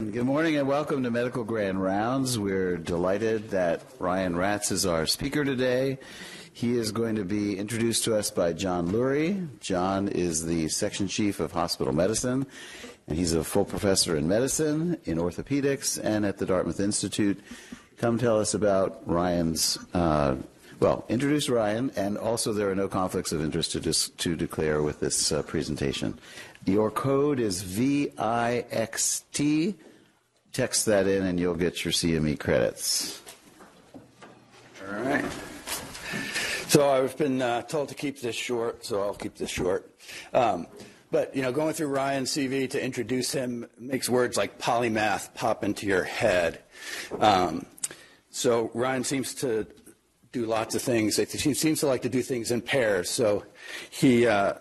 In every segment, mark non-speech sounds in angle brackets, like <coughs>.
Good morning and welcome to Medical Grand Rounds. We're delighted that Ryan Ratz is our speaker today. He is going to be introduced to us by John Lurie. John is the section chief of hospital medicine, and he's a full professor in medicine, in orthopedics, and at the Dartmouth Institute. Come tell us about Ryan's. Uh, well, introduce Ryan, and also there are no conflicts of interest to, dis- to declare with this uh, presentation. Your code is VIXT. Text that in, and you'll get your CME credits. All right. So I've been uh, told to keep this short, so I'll keep this short. Um, but you know, going through Ryan's CV to introduce him makes words like polymath pop into your head. Um, so Ryan seems to do lots of things. He seems to like to do things in pairs. So he uh,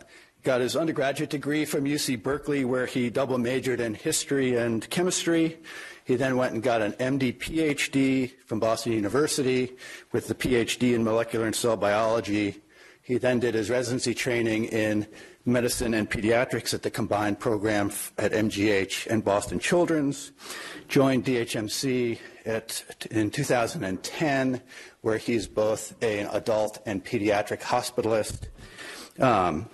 got his undergraduate degree from UC Berkeley, where he double majored in history and chemistry. He then went and got an MD PhD from Boston University with the PhD in molecular and cell biology. He then did his residency training in medicine and pediatrics at the combined program at MGH and Boston Children's. Joined DHMC at, in 2010, where he's both an adult and pediatric hospitalist. Um,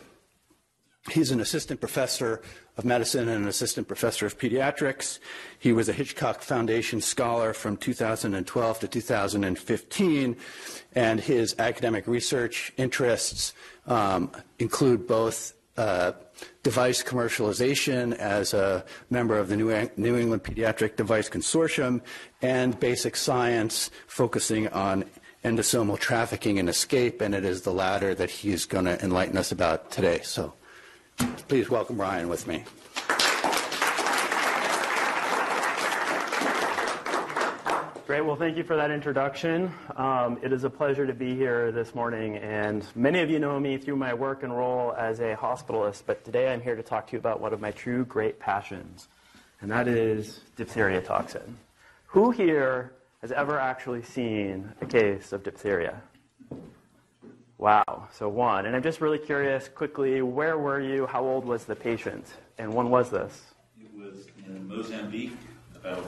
he's an assistant professor of medicine and an assistant professor of pediatrics. He was a Hitchcock Foundation scholar from 2012 to 2015, and his academic research interests um, include both uh, device commercialization as a member of the New, New England Pediatric Device Consortium and basic science focusing on endosomal trafficking and escape, and it is the latter that he's going to enlighten us about today. So Please welcome Ryan with me. Great. Well, thank you for that introduction. Um, it is a pleasure to be here this morning, and many of you know me through my work and role as a hospitalist, but today I'm here to talk to you about one of my true great passions, and that is diphtheria toxin. Who here has ever actually seen a case of diphtheria? Wow, so one. And I'm just really curious quickly, where were you? How old was the patient? And when was this? It was in Mozambique about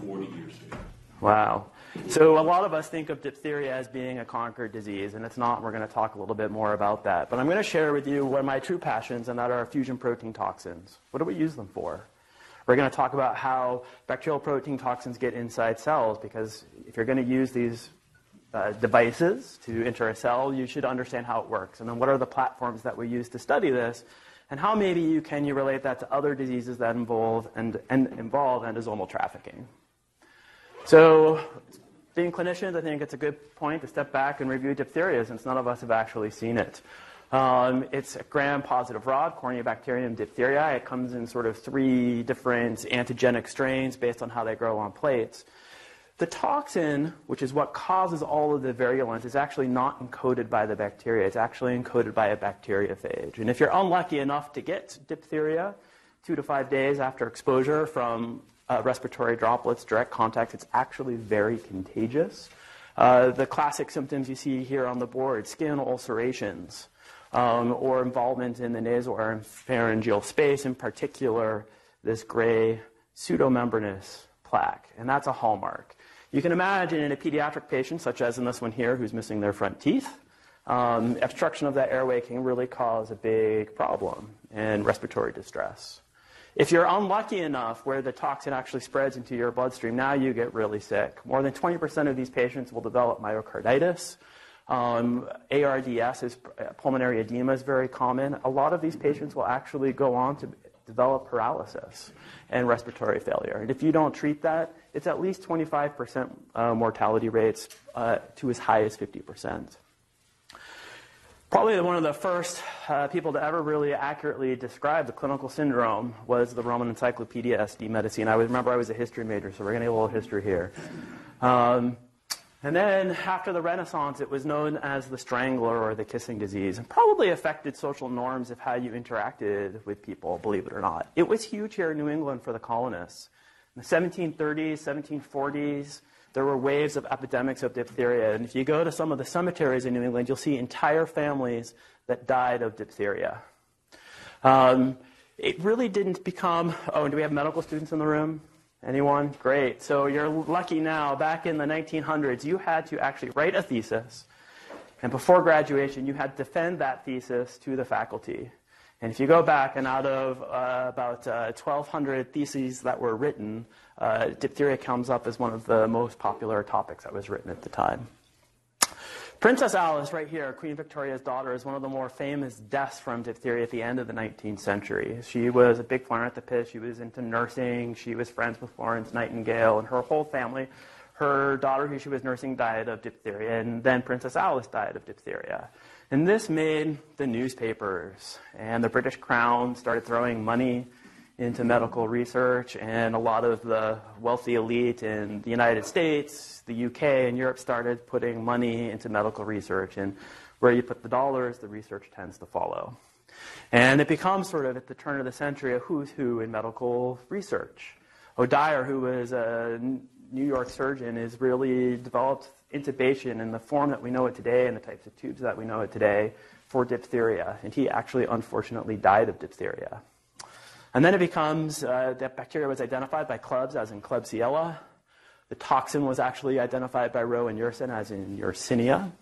40 years ago. Wow. So a lot of us think of diphtheria as being a conquered disease, and it's not. We're going to talk a little bit more about that. But I'm going to share with you one of my true passions, and that are fusion protein toxins. What do we use them for? We're going to talk about how bacterial protein toxins get inside cells, because if you're going to use these uh, devices to enter a cell, you should understand how it works. And then what are the platforms that we use to study this? And how maybe you can you relate that to other diseases that involve and, and involve endosomal trafficking? So, being clinicians, I think it's a good point to step back and review diphtheria since none of us have actually seen it. Um, it's a gram-positive rod, Corynebacterium diphtheria. It comes in sort of three different antigenic strains based on how they grow on plates. The toxin, which is what causes all of the virulence, is actually not encoded by the bacteria. It's actually encoded by a bacteriophage. And if you're unlucky enough to get diphtheria two to five days after exposure from uh, respiratory droplets, direct contact, it's actually very contagious. Uh, the classic symptoms you see here on the board skin ulcerations, um, or involvement in the nasal or pharyngeal space, in particular, this gray pseudomembranous plaque. And that's a hallmark. You can imagine in a pediatric patient, such as in this one here, who's missing their front teeth, um, obstruction of that airway can really cause a big problem and respiratory distress. If you're unlucky enough where the toxin actually spreads into your bloodstream, now you get really sick. More than 20% of these patients will develop myocarditis. Um, ARDS is pulmonary edema is very common. A lot of these patients will actually go on to develop paralysis and respiratory failure. And if you don't treat that, it's at least 25% uh, mortality rates uh, to as high as 50%. Probably one of the first uh, people to ever really accurately describe the clinical syndrome was the Roman Encyclopedia SD Medicine. I remember I was a history major, so we're going to get a little history here. Um, and then after the Renaissance, it was known as the strangler or the kissing disease, and probably affected social norms of how you interacted with people, believe it or not. It was huge here in New England for the colonists. In the 1730s, 1740s, there were waves of epidemics of diphtheria. And if you go to some of the cemeteries in New England, you'll see entire families that died of diphtheria. Um, it really didn't become. Oh, and do we have medical students in the room? Anyone? Great. So you're lucky now. Back in the 1900s, you had to actually write a thesis, and before graduation, you had to defend that thesis to the faculty. And if you go back, and out of uh, about uh, 1,200 theses that were written, uh, diphtheria comes up as one of the most popular topics that was written at the time. Princess Alice, right here, Queen Victoria's daughter, is one of the more famous deaths from diphtheria at the end of the 19th century. She was a big philanthropist. She was into nursing. She was friends with Florence Nightingale and her whole family. Her daughter, who she was nursing, died of diphtheria, and then Princess Alice died of diphtheria. And this made the newspapers, and the British Crown started throwing money into medical research, and a lot of the wealthy elite in the United States, the UK, and Europe started putting money into medical research. And where you put the dollars, the research tends to follow. And it becomes sort of at the turn of the century a who's who in medical research. O'Dyer, who was a New York surgeon, has really developed intubation in the form that we know it today and the types of tubes that we know it today for diphtheria. And he actually, unfortunately, died of diphtheria. And then it becomes uh, that bacteria was identified by Klebs, as in Klebsiella. The toxin was actually identified by Rowe and Yersin, as in Yersinia.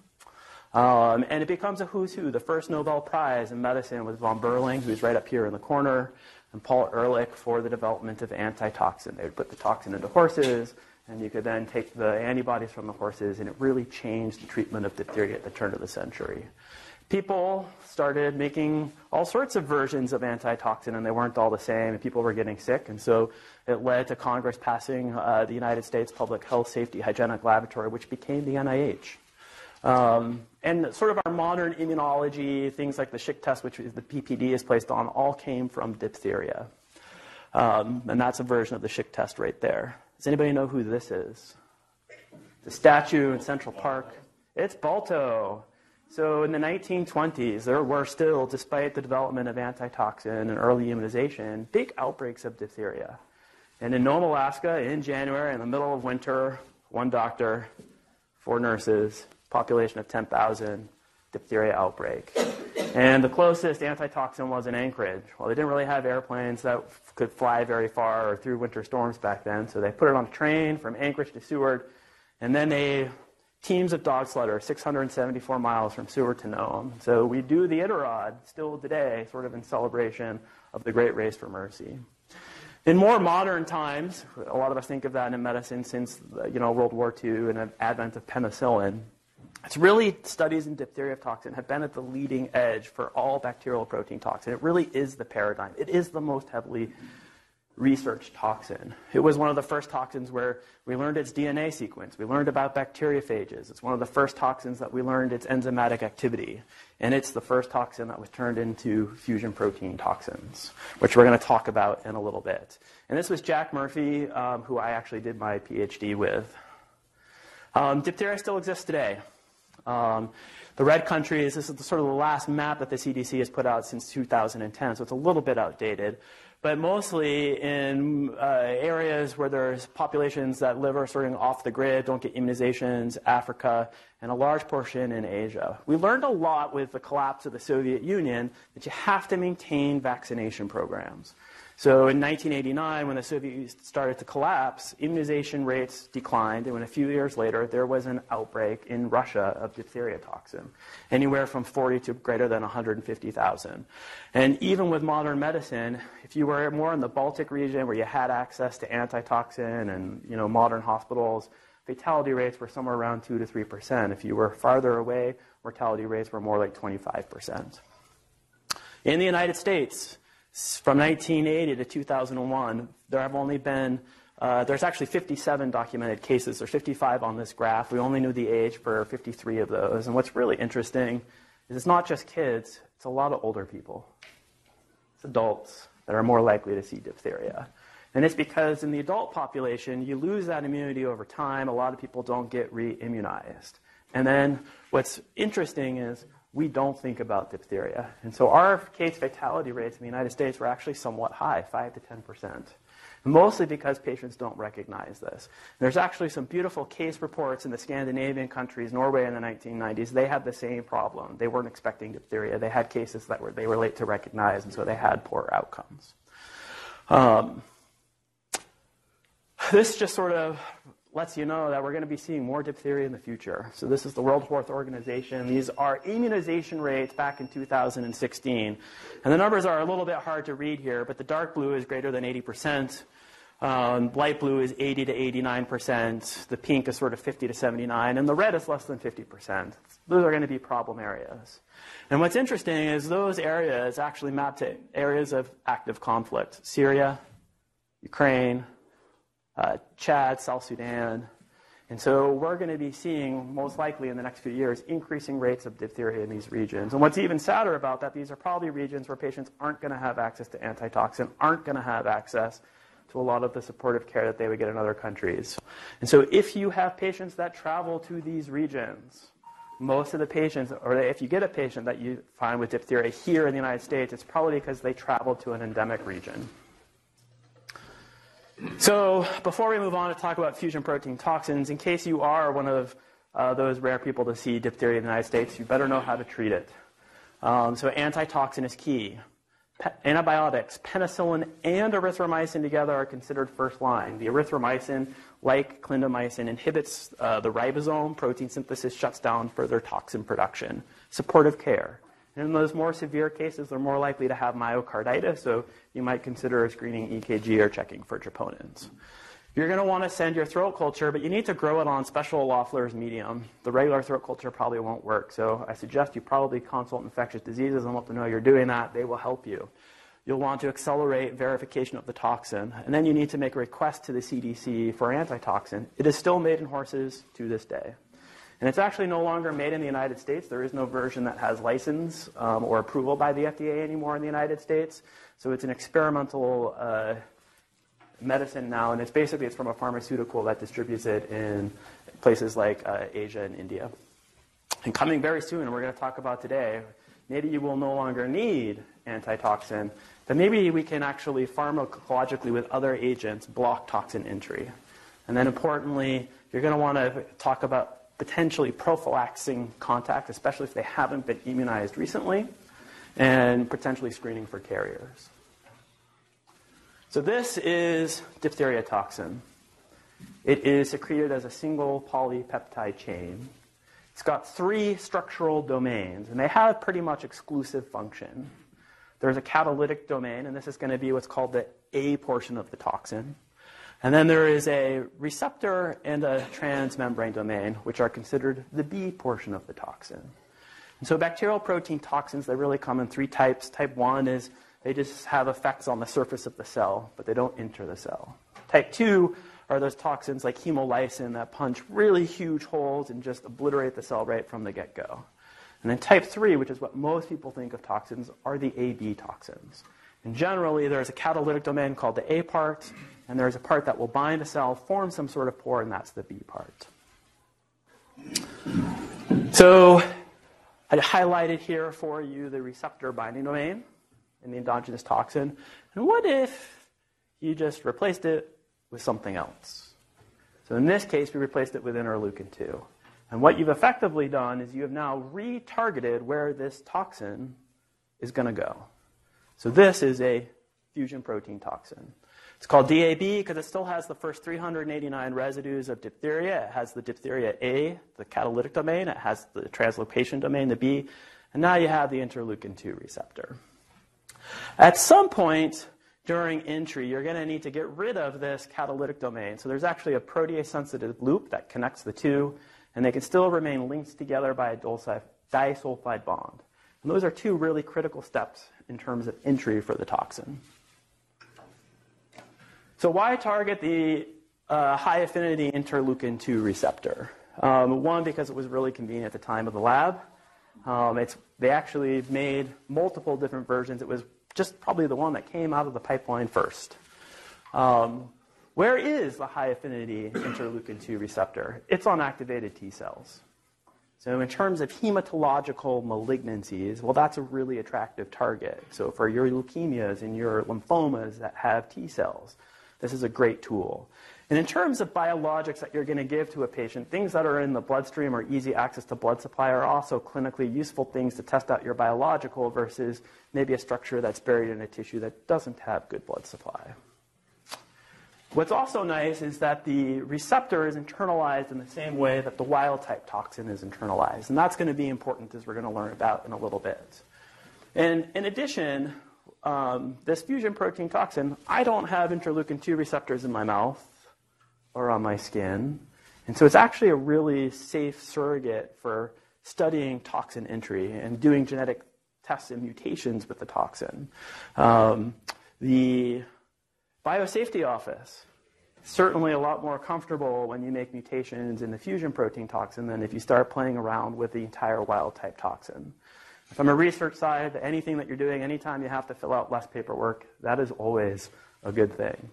Um, and it becomes a who's who. The first Nobel Prize in medicine was von Berling, who's right up here in the corner, and Paul Ehrlich for the development of antitoxin. They would put the toxin into horses, and you could then take the antibodies from the horses, and it really changed the treatment of diphtheria at the turn of the century people started making all sorts of versions of antitoxin, and they weren't all the same, and people were getting sick. And so it led to Congress passing uh, the United States Public Health Safety Hygienic Laboratory, which became the NIH. Um, and sort of our modern immunology, things like the Schick test, which the PPD is placed on, all came from diphtheria. Um, and that's a version of the Schick test right there. Does anybody know who this is? The statue in Central Park. It's Balto. So in the 1920s, there were still, despite the development of antitoxin and early immunization, big outbreaks of diphtheria. And in Nome, Alaska, in January, in the middle of winter, one doctor, four nurses, population of 10,000, diphtheria outbreak. And the closest antitoxin was in Anchorage. Well, they didn't really have airplanes that could fly very far or through winter storms back then, so they put it on a train from Anchorage to Seward, and then they teams of dog sledders, 674 miles from Seward to Nome. So we do the Iditarod still today, sort of in celebration of the Great Race for Mercy. In more modern times, a lot of us think of that in medicine since uh, you know World War II and the advent of penicillin. It's really studies in diphtheria toxin have been at the leading edge for all bacterial protein toxin. It really is the paradigm. It is the most heavily research toxin. It was one of the first toxins where we learned its DNA sequence. We learned about bacteriophages. It's one of the first toxins that we learned its enzymatic activity. And it's the first toxin that was turned into fusion protein toxins, which we're going to talk about in a little bit. And this was Jack Murphy, um, who I actually did my PhD with. Um, diphtheria still exists today. Um, the red countries, this is the, sort of the last map that the CDC has put out since 2010, so it's a little bit outdated but mostly in uh, areas where there's populations that live are sort of off the grid, don't get immunizations, Africa, and a large portion in Asia. We learned a lot with the collapse of the Soviet Union that you have to maintain vaccination programs. So in 1989, when the Soviet Union started to collapse, immunization rates declined, and when a few years later, there was an outbreak in Russia of diphtheria toxin, anywhere from 40 to greater than 150,000. And even with modern medicine, if you were more in the Baltic region where you had access to antitoxin and you know modern hospitals, fatality rates were somewhere around 2 to 3 percent. If you were farther away, mortality rates were more like 25 percent. In the United States, from 1980 to 2001, there have only been, uh, there's actually 57 documented cases. There's 55 on this graph. We only knew the age for 53 of those. And what's really interesting is it's not just kids, it's a lot of older people. It's adults that are more likely to see diphtheria. And it's because in the adult population, you lose that immunity over time. A lot of people don't get re immunized. And then what's interesting is we don't think about diphtheria. And so our case fatality rates in the United States were actually somewhat high, 5 to 10%. mostly because patients don't recognize this. There's actually some beautiful case reports in the Scandinavian countries, Norway in the 1990s. They had the same problem. They weren't expecting diphtheria. They had cases that were they were late to recognize, and so they had poor outcomes. Um, this just sort of lets you know that we're going to be seeing more diphtheria in the future. So this is the World Health Organization. These are immunization rates back in 2016. And the numbers are a little bit hard to read here, but the dark blue is greater than 80%. Um, light blue is 80 to 89%. The pink is sort of 50 to 79, and the red is less than 50%. Those are going to be problem areas. And what's interesting is those areas actually map to areas of active conflict: Syria, Ukraine, uh, Chad, South Sudan. And so we're going to be seeing, most likely in the next few years, increasing rates of diphtheria in these regions. And what's even sadder about that, these are probably regions where patients aren't going to have access to antitoxin, aren't going to have access to a lot of the supportive care that they would get in other countries. And so if you have patients that travel to these regions, most of the patients, or if you get a patient that you find with diphtheria here in the United States, it's probably because they traveled to an endemic region. So before we move on to talk about fusion protein toxins, in case you are one of uh, those rare people to see diphtheria in the United States, you better know how to treat it. Um, so antitoxin is key. Pe- antibiotics, penicillin and erythromycin together are considered first line. The erythromycin, like clindamycin, inhibits uh, the ribosome protein synthesis, shuts down further toxin production. Supportive care. And in those more severe cases, they're more likely to have myocarditis, so you might consider a screening EKG or checking for troponins. You're going to want to send your throat culture, but you need to grow it on special Loeffler's medium. The regular throat culture probably won't work, so I suggest you probably consult infectious diseases and let them know you're doing that. They will help you. You'll want to accelerate verification of the toxin, and then you need to make a request to the CDC for antitoxin. It is still made in horses to this day. And it's actually no longer made in the United States. There is no version that has license um, or approval by the FDA anymore in the United States. So it's an experimental uh, medicine now, and it's basically it's from a pharmaceutical that distributes it in places like uh, Asia and India. And coming very soon, and we're going to talk about today, maybe you will no longer need antitoxin, but maybe we can actually pharmacologically with other agents block toxin entry. And then importantly, you're going to want to talk about potentially prophylaxing contact, especially if they haven't been immunized recently, and potentially screening for carriers. So this is diphtheria toxin. It is secreted as a single polypeptide chain. It's got three structural domains, and they have pretty much exclusive function. There's a catalytic domain, and this is going to be what's called the A portion of the toxin. And then there is a receptor and a transmembrane domain, which are considered the B portion of the toxin. And so bacterial protein toxins, they really come in three types. Type 1 is they just have effects on the surface of the cell, but they don't enter the cell. Type 2 are those toxins like hemolysin that punch really huge holes and just obliterate the cell right from the get go. And then type 3, which is what most people think of toxins, are the AB toxins. And generally, there's a catalytic domain called the A part, and there's a part that will bind a cell, form some sort of pore, and that's the B part. So I highlighted here for you the receptor binding domain in the endogenous toxin. And what if you just replaced it with something else? So in this case, we replaced it with interleukin 2. And what you've effectively done is you have now retargeted where this toxin is going to go. So this is a fusion protein toxin. It's called DAB because it still has the first 389 residues of diphtheria. It has the diphtheria A, the catalytic domain. It has the translocation domain, the B. And now you have the interleukin 2 receptor. At some point during entry, you're going to need to get rid of this catalytic domain. So there's actually a protease sensitive loop that connects the two, and they can still remain linked together by a disulfide bond. And those are two really critical steps in terms of entry for the toxin. So why target the uh, high affinity interleukin 2 receptor? Um, one, because it was really convenient at the time of the lab. Um, they actually made multiple different versions. It was just probably the one that came out of the pipeline first. Um, where is the high affinity interleukin 2 receptor? It's on activated T cells. So, in terms of hematological malignancies, well, that's a really attractive target. So, for your leukemias and your lymphomas that have T cells, this is a great tool. And in terms of biologics that you're going to give to a patient, things that are in the bloodstream or easy access to blood supply are also clinically useful things to test out your biological versus maybe a structure that's buried in a tissue that doesn't have good blood supply. What's also nice is that the receptor is internalized in the same way that the wild type toxin is internalized. And that's going to be important as we're going to learn about in a little bit. And in addition, um, this fusion protein toxin, I don't have interleukin 2 receptors in my mouth or on my skin. And so it's actually a really safe surrogate for studying toxin entry and doing genetic tests and mutations with the toxin. Um, the Biosafety Office, certainly a lot more comfortable when you make mutations in the fusion protein toxin than if you start playing around with the entire wild type toxin. From a research side, anything that you're doing, anytime you have to fill out less paperwork, that is always a good thing.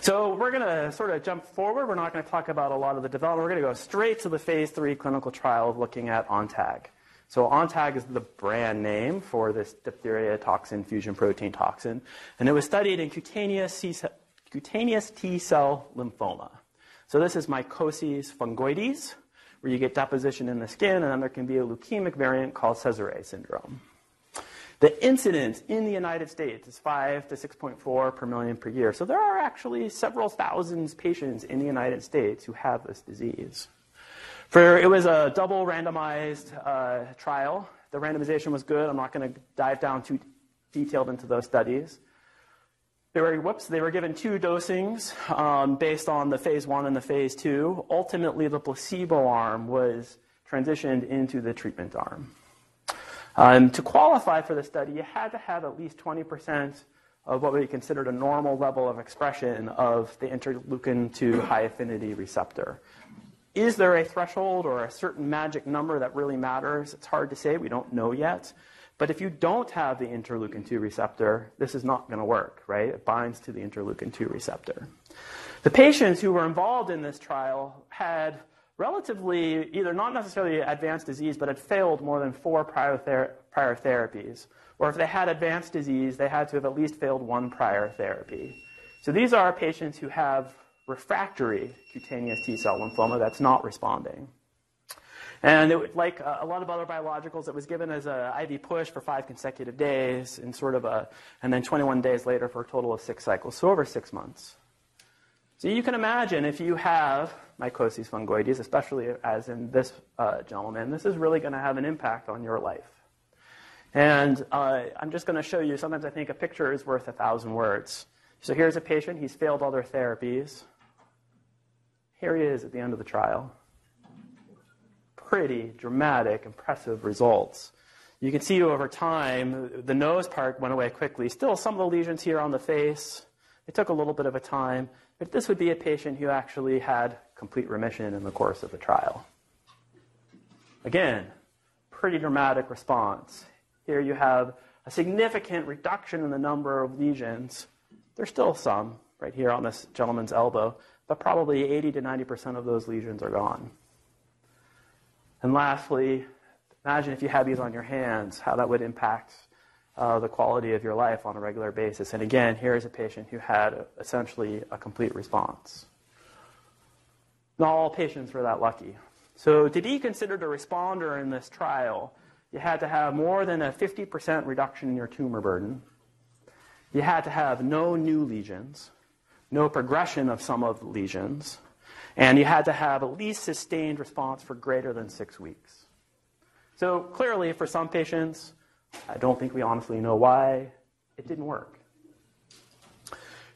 So we're going to sort of jump forward. We're not going to talk about a lot of the development. We're going to go straight to the phase three clinical trial of looking at ONTAG. So ONTAG is the brand name for this diphtheria toxin, fusion protein toxin, and it was studied in cutaneous, cutaneous T-cell lymphoma. So this is mycosis fungoides, where you get deposition in the skin, and then there can be a leukemic variant called Cesare syndrome. The incidence in the United States is 5 to 6.4 per million per year. So there are actually several thousands patients in the United States who have this disease. For, it was a double randomized uh, trial. The randomization was good. I'm not going to dive down too detailed into those studies. They were, whoops, they were given two dosings um, based on the phase one and the phase two. Ultimately, the placebo arm was transitioned into the treatment arm. Um, to qualify for the study, you had to have at least 20% of what we considered a normal level of expression of the interleukin 2 high affinity receptor. Is there a threshold or a certain magic number that really matters? It's hard to say. We don't know yet. But if you don't have the interleukin 2 receptor, this is not going to work, right? It binds to the interleukin 2 receptor. The patients who were involved in this trial had relatively either not necessarily advanced disease, but had failed more than four prior, ther- prior therapies. Or if they had advanced disease, they had to have at least failed one prior therapy. So these are patients who have refractory cutaneous T cell lymphoma that's not responding. And it, like uh, a lot of other biologicals, it was given as an IV push for five consecutive days, and sort of a, and then 21 days later for a total of six cycles, so over six months. So you can imagine if you have mycosis fungoides, especially as in this uh, gentleman, this is really going to have an impact on your life. And uh, I'm just going to show you. Sometimes I think a picture is worth a thousand words. So here's a patient. He's failed other therapies. Here he is at the end of the trial. Pretty dramatic, impressive results. You can see over time, the nose part went away quickly. Still, some of the lesions here on the face, it took a little bit of a time. But this would be a patient who actually had complete remission in the course of the trial. Again, pretty dramatic response. Here you have a significant reduction in the number of lesions. There's still some right here on this gentleman's elbow, but probably 80 to 90% of those lesions are gone. And lastly, imagine if you had these on your hands, how that would impact uh, the quality of your life on a regular basis. And again, here is a patient who had essentially a complete response. Not all patients were that lucky. So, to be considered a responder in this trial, you had to have more than a 50% reduction in your tumor burden. You had to have no new lesions, no progression of some of the lesions, and you had to have at least sustained response for greater than six weeks. So, clearly, for some patients, I don't think we honestly know why it didn't work.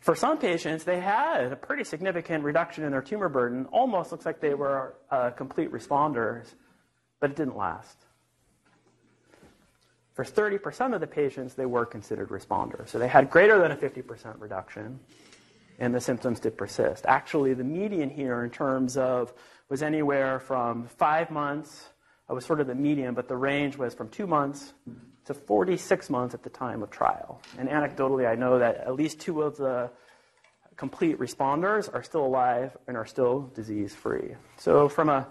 For some patients, they had a pretty significant reduction in their tumor burden. Almost looks like they were uh, complete responders, but it didn't last. For 30% of the patients, they were considered responders. So they had greater than a 50% reduction, and the symptoms did persist. Actually, the median here in terms of was anywhere from five months, it was sort of the median, but the range was from two months to 46 months at the time of trial. And anecdotally, I know that at least two of the complete responders are still alive and are still disease free. So, from a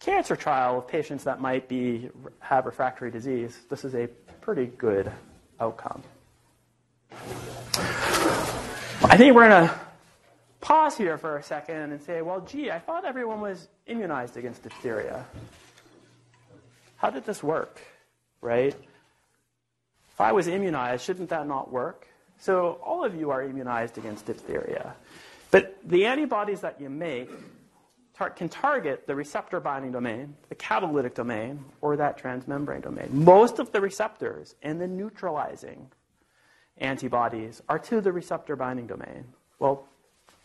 cancer trial of patients that might be have refractory disease, this is a pretty good outcome. I think we're going to pause here for a second and say, well, gee, I thought everyone was immunized against diphtheria. How did this work, right? If I was immunized, shouldn't that not work? So all of you are immunized against diphtheria. But the antibodies that you make tar- can target the receptor binding domain, the catalytic domain, or that transmembrane domain. Most of the receptors and the neutralizing antibodies are to the receptor binding domain. Well,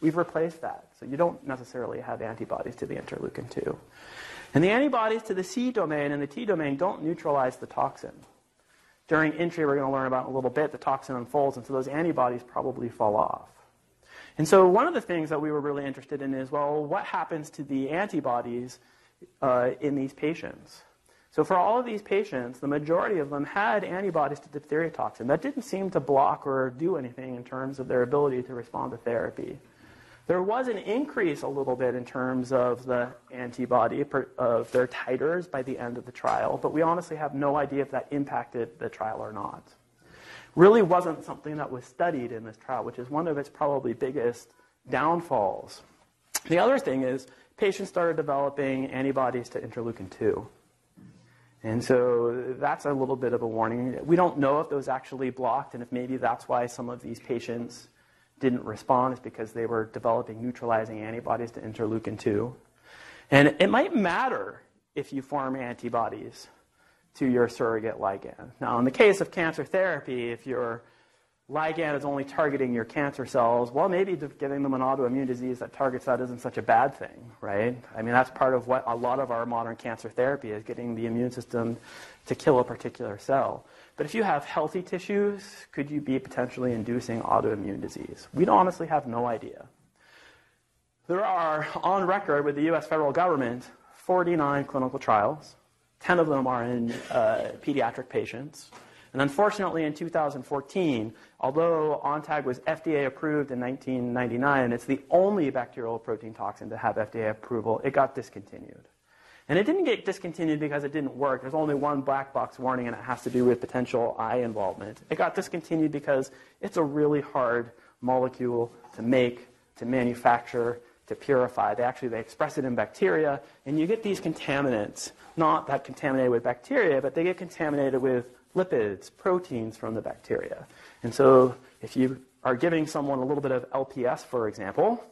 we've replaced that. So you don't necessarily have antibodies to the interleukin 2. And the antibodies to the C domain and the T domain don't neutralize the toxin. During entry, we're going to learn about in a little bit, the toxin unfolds, and so those antibodies probably fall off. And so one of the things that we were really interested in is, well, what happens to the antibodies uh, in these patients? So for all of these patients, the majority of them had antibodies to diphtheria toxin. That didn't seem to block or do anything in terms of their ability to respond to therapy. There was an increase a little bit in terms of the antibody of their titers by the end of the trial, but we honestly have no idea if that impacted the trial or not. Really wasn't something that was studied in this trial, which is one of its probably biggest downfalls. The other thing is patients started developing antibodies to interleukin 2. And so that's a little bit of a warning. We don't know if those actually blocked and if maybe that's why some of these patients didn't respond is because they were developing neutralizing antibodies to interleukin 2. And it might matter if you form antibodies to your surrogate ligand. Now, in the case of cancer therapy, if your ligand is only targeting your cancer cells, well, maybe giving them an autoimmune disease that targets that isn't such a bad thing, right? I mean, that's part of what a lot of our modern cancer therapy is getting the immune system to kill a particular cell. But if you have healthy tissues, could you be potentially inducing autoimmune disease? We honestly have no idea. There are, on record with the US federal government, 49 clinical trials. 10 of them are in uh, pediatric patients. And unfortunately, in 2014, although ONTAG was FDA approved in 1999, it's the only bacterial protein toxin to have FDA approval, it got discontinued. And it didn't get discontinued because it didn't work. There's only one black box warning, and it has to do with potential eye involvement. It got discontinued because it's a really hard molecule to make, to manufacture, to purify. They actually they express it in bacteria, and you get these contaminants, not that contaminated with bacteria, but they get contaminated with lipids, proteins from the bacteria. And so if you are giving someone a little bit of LPS, for example,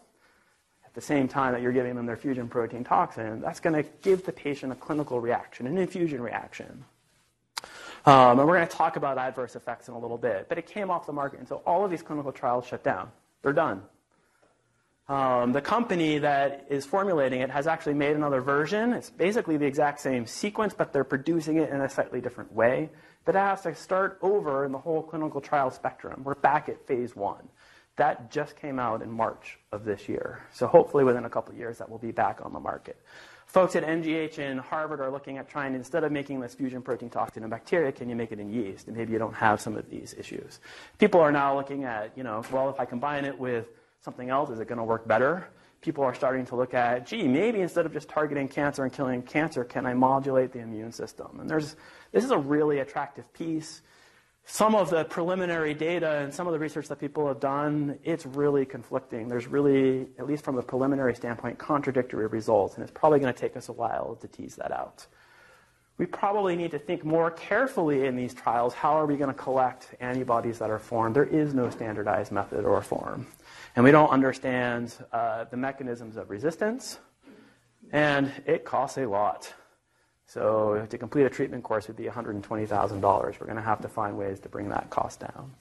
the same time that you're giving them their fusion protein toxin, that's going to give the patient a clinical reaction, an infusion reaction. Um, and we're going to talk about adverse effects in a little bit. But it came off the market, and so all of these clinical trials shut down. They're done. Um, the company that is formulating it has actually made another version. It's basically the exact same sequence, but they're producing it in a slightly different way. But it has to start over in the whole clinical trial spectrum. We're back at phase one. That just came out in March of this year. So hopefully within a couple of years that will be back on the market. Folks at MGH and Harvard are looking at trying, instead of making this fusion protein toxin in bacteria, can you make it in yeast? And maybe you don't have some of these issues. People are now looking at, you know, well, if I combine it with something else, is it going to work better? People are starting to look at, gee, maybe instead of just targeting cancer and killing cancer, can I modulate the immune system? And there's, this is a really attractive piece some of the preliminary data and some of the research that people have done, it's really conflicting. There's really, at least from a preliminary standpoint, contradictory results, and it's probably going to take us a while to tease that out. We probably need to think more carefully in these trials how are we going to collect antibodies that are formed? There is no standardized method or form. And we don't understand uh, the mechanisms of resistance, and it costs a lot. So to complete a treatment course would be $120,000. We're going to have to find ways to bring that cost down.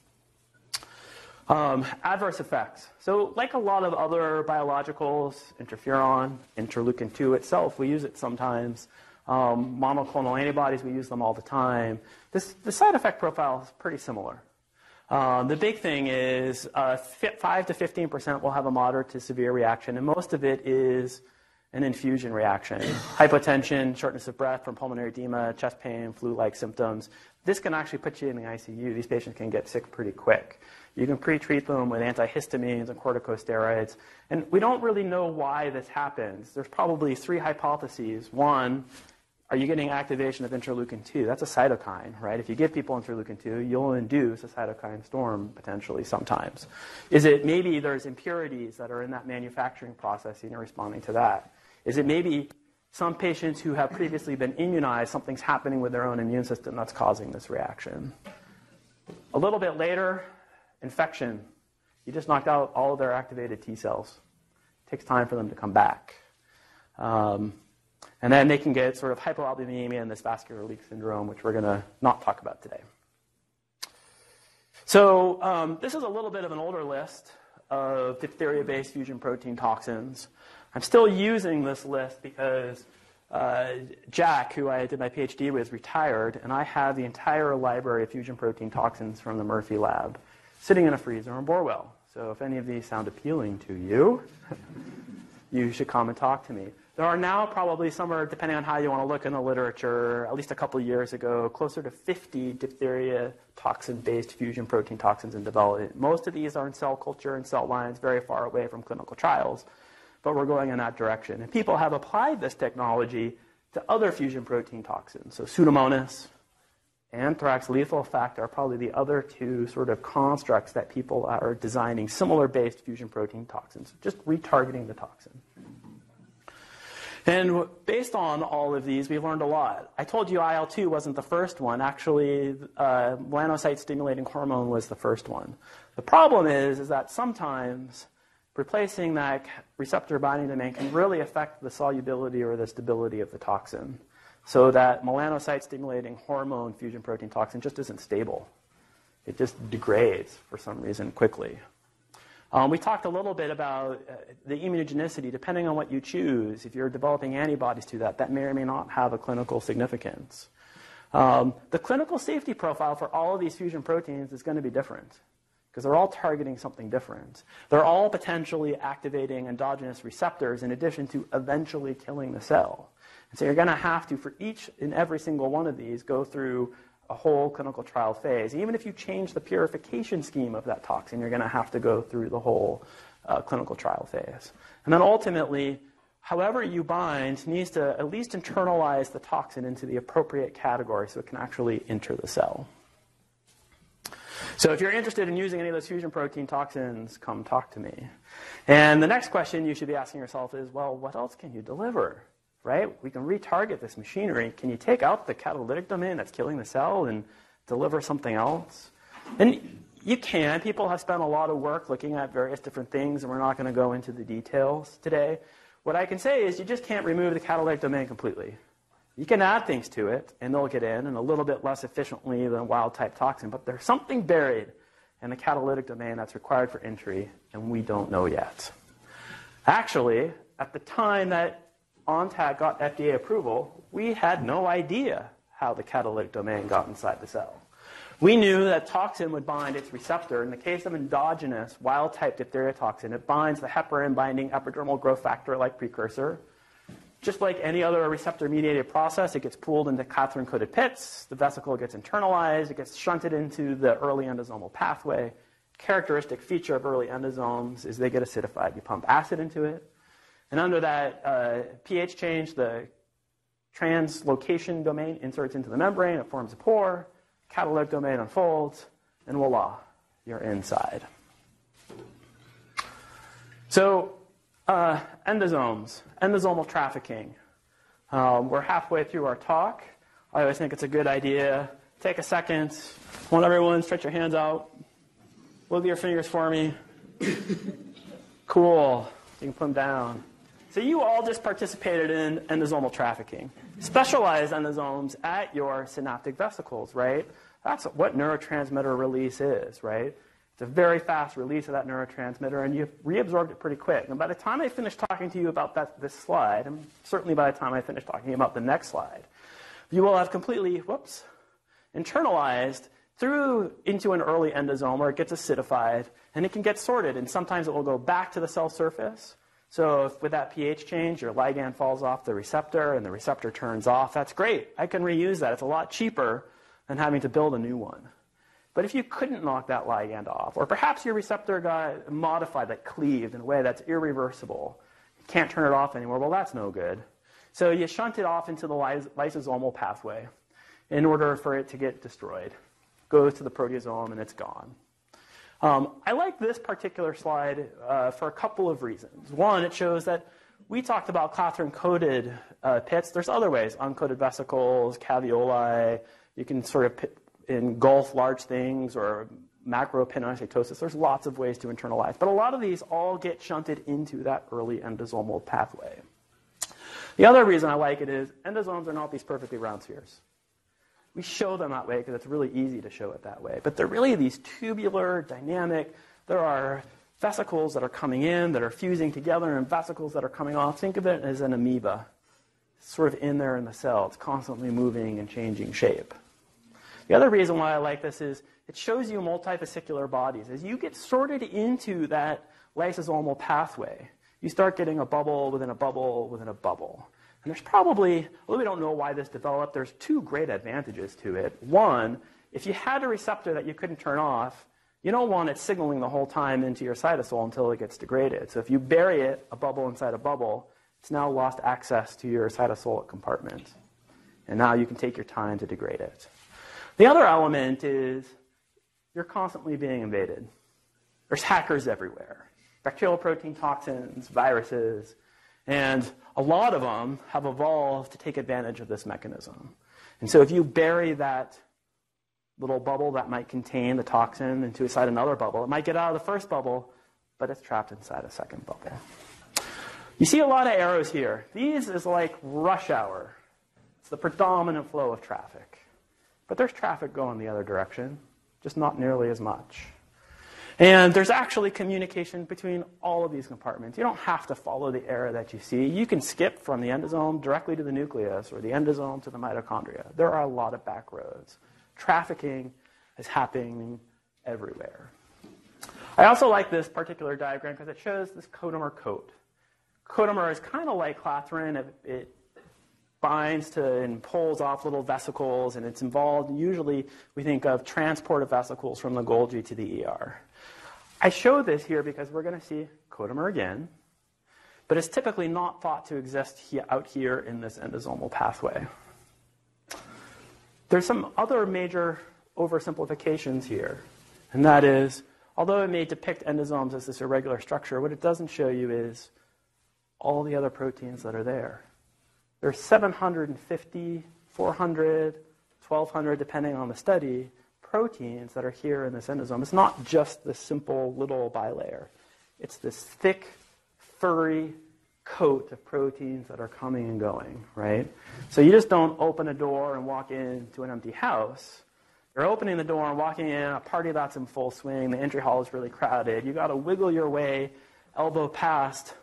Um, adverse effects. So like a lot of other biologicals, interferon, interleukin 2 itself, we use it sometimes. Um, monoclonal antibodies, we use them all the time. This, the side effect profile is pretty similar. Um, the big thing is uh, 5 to 15% will have a moderate to severe reaction, and most of it is an infusion reaction. Hypotension, shortness of breath from pulmonary edema, chest pain, flu-like symptoms. This can actually put you in the ICU. These patients can get sick pretty quick. You can pre-treat them with antihistamines and corticosteroids. And we don't really know why this happens. There's probably three hypotheses. One, are you getting activation of interleukin 2? That's a cytokine, right? If you give people interleukin 2, you'll induce a cytokine storm potentially sometimes. Is it maybe there's impurities that are in that manufacturing process and you're responding to that? Is it maybe some patients who have previously been immunized, something's happening with their own immune system that's causing this reaction? A little bit later, infection. You just knocked out all of their activated T cells. It takes time for them to come back. Um, and then they can get sort of hypoalbuminemia and this vascular leak syndrome, which we're going to not talk about today. So um, this is a little bit of an older list of diphtheria-based fusion protein toxins. I'm still using this list because uh, Jack, who I did my PhD with, retired, and I have the entire library of fusion protein toxins from the Murphy lab sitting in a freezer in Borwell. So if any of these sound appealing to you, <laughs> you should come and talk to me. There are now probably somewhere, depending on how you want to look in the literature, at least a couple years ago, closer to 50 diphtheria toxin-based fusion protein toxins in development. Most of these are in cell culture and cell lines very far away from clinical trials, but we're going in that direction. And people have applied this technology to other fusion protein toxins. So Pseudomonas, anthrax lethal factor are probably the other two sort of constructs that people are designing similar based fusion protein toxins, just retargeting the toxin. And based on all of these, we've learned a lot. I told you IL 2 wasn't the first one. Actually, uh, melanocyte stimulating hormone was the first one. The problem is, is that sometimes replacing that receptor binding domain can really affect the solubility or the stability of the toxin. So that melanocyte stimulating hormone fusion protein toxin just isn't stable. It just degrades for some reason quickly. Um, we talked a little bit about uh, the immunogenicity. Depending on what you choose, if you're developing antibodies to that, that may or may not have a clinical significance. Um, the clinical safety profile for all of these fusion proteins is going to be different because they're all targeting something different. They're all potentially activating endogenous receptors in addition to eventually killing the cell. And so you're going to have to, for each and every single one of these, go through a whole clinical trial phase. Even if you change the purification scheme of that toxin, you're going to have to go through the whole uh, clinical trial phase. And then ultimately, however you bind needs to at least internalize the toxin into the appropriate category so it can actually enter the cell. So if you're interested in using any of those fusion protein toxins, come talk to me. And the next question you should be asking yourself is, well, what else can you deliver? right? We can retarget this machinery. Can you take out the catalytic domain that's killing the cell and deliver something else? And you can. People have spent a lot of work looking at various different things, and we're not going to go into the details today. What I can say is you just can't remove the catalytic domain completely. You can add things to it, and they'll get in, and a little bit less efficiently than wild type toxin, but there's something buried in the catalytic domain that's required for entry, and we don't know yet. Actually, at the time that ONTAC got FDA approval, we had no idea how the catalytic domain got inside the cell. We knew that toxin would bind its receptor. In the case of endogenous wild type diphtheria toxin, it binds the heparin binding epidermal growth factor like precursor. Just like any other receptor mediated process, it gets pooled into cathepsin coated pits. The vesicle gets internalized. It gets shunted into the early endosomal pathway. Characteristic feature of early endosomes is they get acidified. You pump acid into it. And under that uh, pH change, the translocation domain inserts into the membrane, it forms a pore, catalytic domain unfolds, and voila, you're inside. So, uh, endosomes, endosomal trafficking. Um, we're halfway through our talk. I always think it's a good idea. Take a second. Want everyone stretch your hands out. Wiggle your fingers for me. <coughs> cool. You can put them down. So you all just participated in endosomal trafficking. Specialized endosomes at your synaptic vesicles, right? That's what neurotransmitter release is, right? It's a very fast release of that neurotransmitter, and you've reabsorbed it pretty quick. And by the time I finish talking to you about that, this slide, and certainly by the time I finish talking about the next slide, you will have completely, whoops, internalized through into an early endosome where it gets acidified, and it can get sorted. And sometimes it will go back to the cell surface, so if with that pH change, your ligand falls off the receptor and the receptor turns off, that's great. I can reuse that. It's a lot cheaper than having to build a new one. But if you couldn't knock that ligand off, or perhaps your receptor got modified, like cleaved in a way that's irreversible, you can't turn it off anymore, well, that's no good. So you shunt it off into the lys- lysosomal pathway in order for it to get destroyed. Goes to the proteasome and it's gone. Um, I like this particular slide uh, for a couple of reasons. One, it shows that we talked about clathrin-coated uh, pits. There's other ways, uncoated vesicles, caveoli. You can sort of pit, engulf large things or macropinocytosis. There's lots of ways to internalize. But a lot of these all get shunted into that early endosomal pathway. The other reason I like it is endosomes are not these perfectly round spheres. We show them that way because it's really easy to show it that way. But they're really these tubular, dynamic. There are vesicles that are coming in that are fusing together and vesicles that are coming off. Think of it as an amoeba, sort of in there in the cell. It's constantly moving and changing shape. The other reason why I like this is it shows you multivesicular bodies. As you get sorted into that lysosomal pathway, you start getting a bubble within a bubble within a bubble. And there's probably, although we don't know why this developed, there's two great advantages to it. One, if you had a receptor that you couldn't turn off, you don't want it signaling the whole time into your cytosol until it gets degraded. So if you bury it, a bubble inside a bubble, it's now lost access to your cytosolic compartment. And now you can take your time to degrade it. The other element is you're constantly being invaded. There's hackers everywhere bacterial protein toxins, viruses, and a lot of them have evolved to take advantage of this mechanism. And so if you bury that little bubble that might contain the toxin into inside another bubble, it might get out of the first bubble, but it's trapped inside a second bubble. You see a lot of arrows here. These is like rush hour. It's the predominant flow of traffic. But there's traffic going the other direction, just not nearly as much. And there's actually communication between all of these compartments. You don't have to follow the arrow that you see. You can skip from the endosome directly to the nucleus or the endosome to the mitochondria. There are a lot of back roads. Trafficking is happening everywhere. I also like this particular diagram because it shows this coatomer coat. Coatomer is kind of like clathrin. It, it binds to and pulls off little vesicles, and it's involved, usually, we think of transport of vesicles from the Golgi to the ER. I show this here because we're going to see coatomer again, but it's typically not thought to exist out here in this endosomal pathway. There's some other major oversimplifications here, and that is, although it may depict endosomes as this irregular structure, what it doesn't show you is all the other proteins that are there. There's 750, 400, 1200, depending on the study, proteins that are here in this endosome. It's not just the simple little bilayer. It's this thick, furry coat of proteins that are coming and going, right? So you just don't open a door and walk into an empty house. You're opening the door and walking in a party that's in full swing. The entry hall is really crowded. You got to wiggle your way, elbow past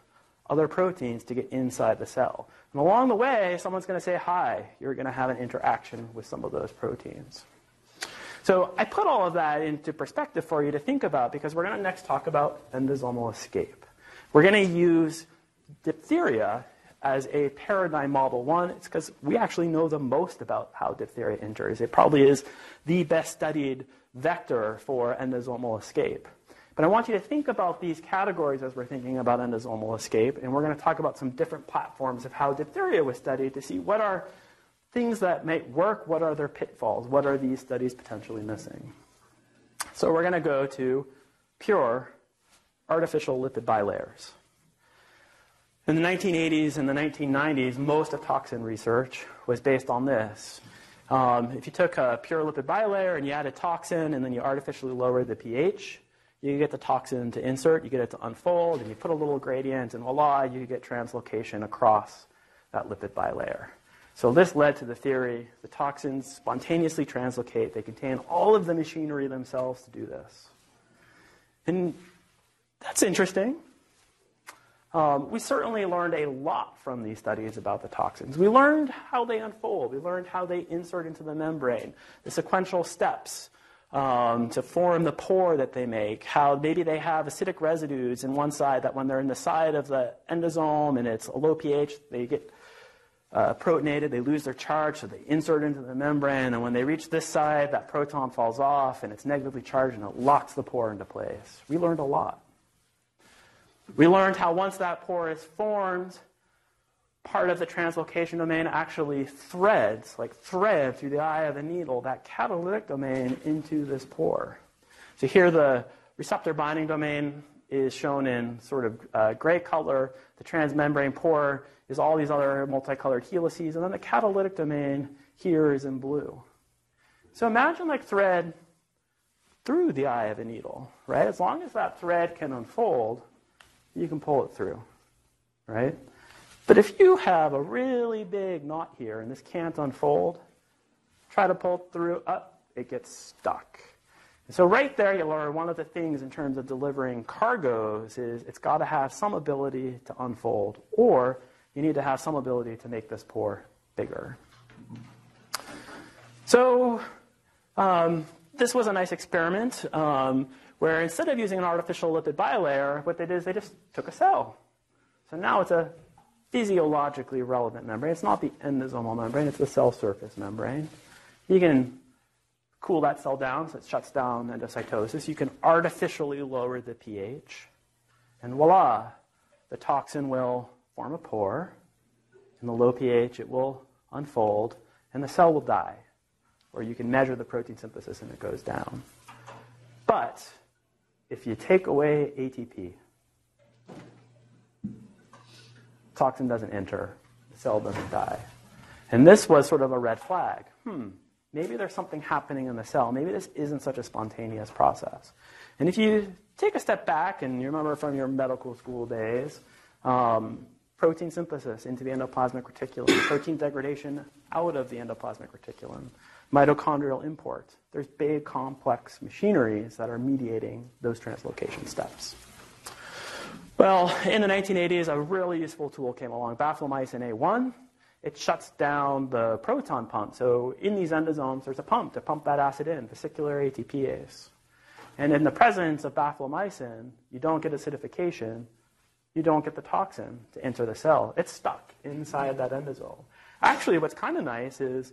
other proteins to get inside the cell. And along the way, someone's going to say hi. You're going to have an interaction with some of those proteins. So I put all of that into perspective for you to think about because we're going to next talk about endosomal escape. We're going to use diphtheria as a paradigm model. One, it's because we actually know the most about how diphtheria enters. It probably is the best studied vector for endosomal escape. But I want you to think about these categories as we're thinking about endosomal escape, and we're going to talk about some different platforms of how diphtheria was studied to see what are things that might work, what are their pitfalls, what are these studies potentially missing. So we're going to go to pure artificial lipid bilayers. In the 1980s and the 1990s, most of toxin research was based on this. Um, if you took a pure lipid bilayer and you added toxin and then you artificially lowered the pH, you get the toxin to insert, you get it to unfold, and you put a little gradient, and voila, you get translocation across that lipid bilayer. So this led to the theory the toxins spontaneously translocate. They contain all of the machinery themselves to do this. And that's interesting. Um, we certainly learned a lot from these studies about the toxins. We learned how they unfold. We learned how they insert into the membrane, the sequential steps um, to form the pore that they make, how maybe they have acidic residues in one side that when they're in the side of the endosome and it's a low pH, they get uh, protonated, they lose their charge, so they insert into the membrane, and when they reach this side, that proton falls off and it's negatively charged and it locks the pore into place. We learned a lot. We learned how once that pore is formed, part of the translocation domain actually threads, like thread through the eye of the needle, that catalytic domain into this pore. So here the receptor binding domain is shown in sort of uh, gray color. The transmembrane pore is all these other multicolored helices, and then the catalytic domain here is in blue. So imagine like thread through the eye of a needle, right? As long as that thread can unfold, you can pull it through, right? But if you have a really big knot here and this can't unfold, try to pull through, up, it gets stuck. And so right there, you learn one of the things in terms of delivering cargoes is it's got to have some ability to unfold, or you need to have some ability to make this pore bigger. So um, this was a nice experiment um, where instead of using an artificial lipid bilayer, what they did is they just took a cell. So now it's a physiologically relevant membrane. It's not the endosomal membrane, it's the cell surface membrane. You can cool that cell down so it shuts down endocytosis. You can artificially lower the pH. And voila, the toxin will form a pore. In the low pH, it will unfold, and the cell will die. Or you can measure the protein synthesis and it goes down. But if you take away ATP, toxin doesn't enter, the cell doesn't die. And this was sort of a red flag. Hmm, maybe there's something happening in the cell. Maybe this isn't such a spontaneous process. And if you take a step back and you remember from your medical school days, um, protein synthesis into the endoplasmic reticulum, protein degradation out of the endoplasmic reticulum, mitochondrial import. There's big complex machineries that are mediating those translocation steps. Well, in the 1980s, a really useful tool came along, baflomycin A1. It shuts down the proton pump. So in these endosomes, there's a pump to pump that acid in, vesicular ATPase. And in the presence of baflomycin, you don't get acidification, you don't get the toxin to enter the cell. It's stuck inside that endosome. Actually, what's kind of nice is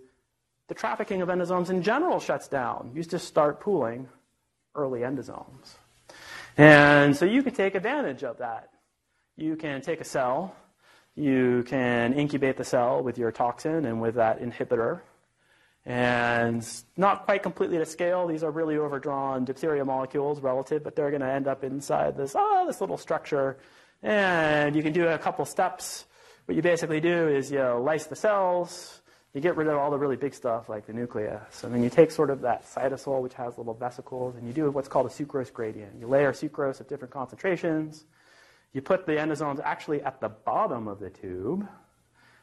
the trafficking of endosomes in general shuts down. You just start pooling early endosomes. And so you can take advantage of that. You can take a cell, you can incubate the cell with your toxin and with that inhibitor. And not quite completely to scale. These are really overdrawn diphtheria molecules relative, but they're going to end up inside this, oh, this little structure. And you can do a couple steps. What you basically do is you lyse the cells, you get rid of all the really big stuff like the nucleus. And then you take sort of that cytosol, which has little vesicles, and you do what's called a sucrose gradient. You layer sucrose at different concentrations. You put the endosomes actually at the bottom of the tube.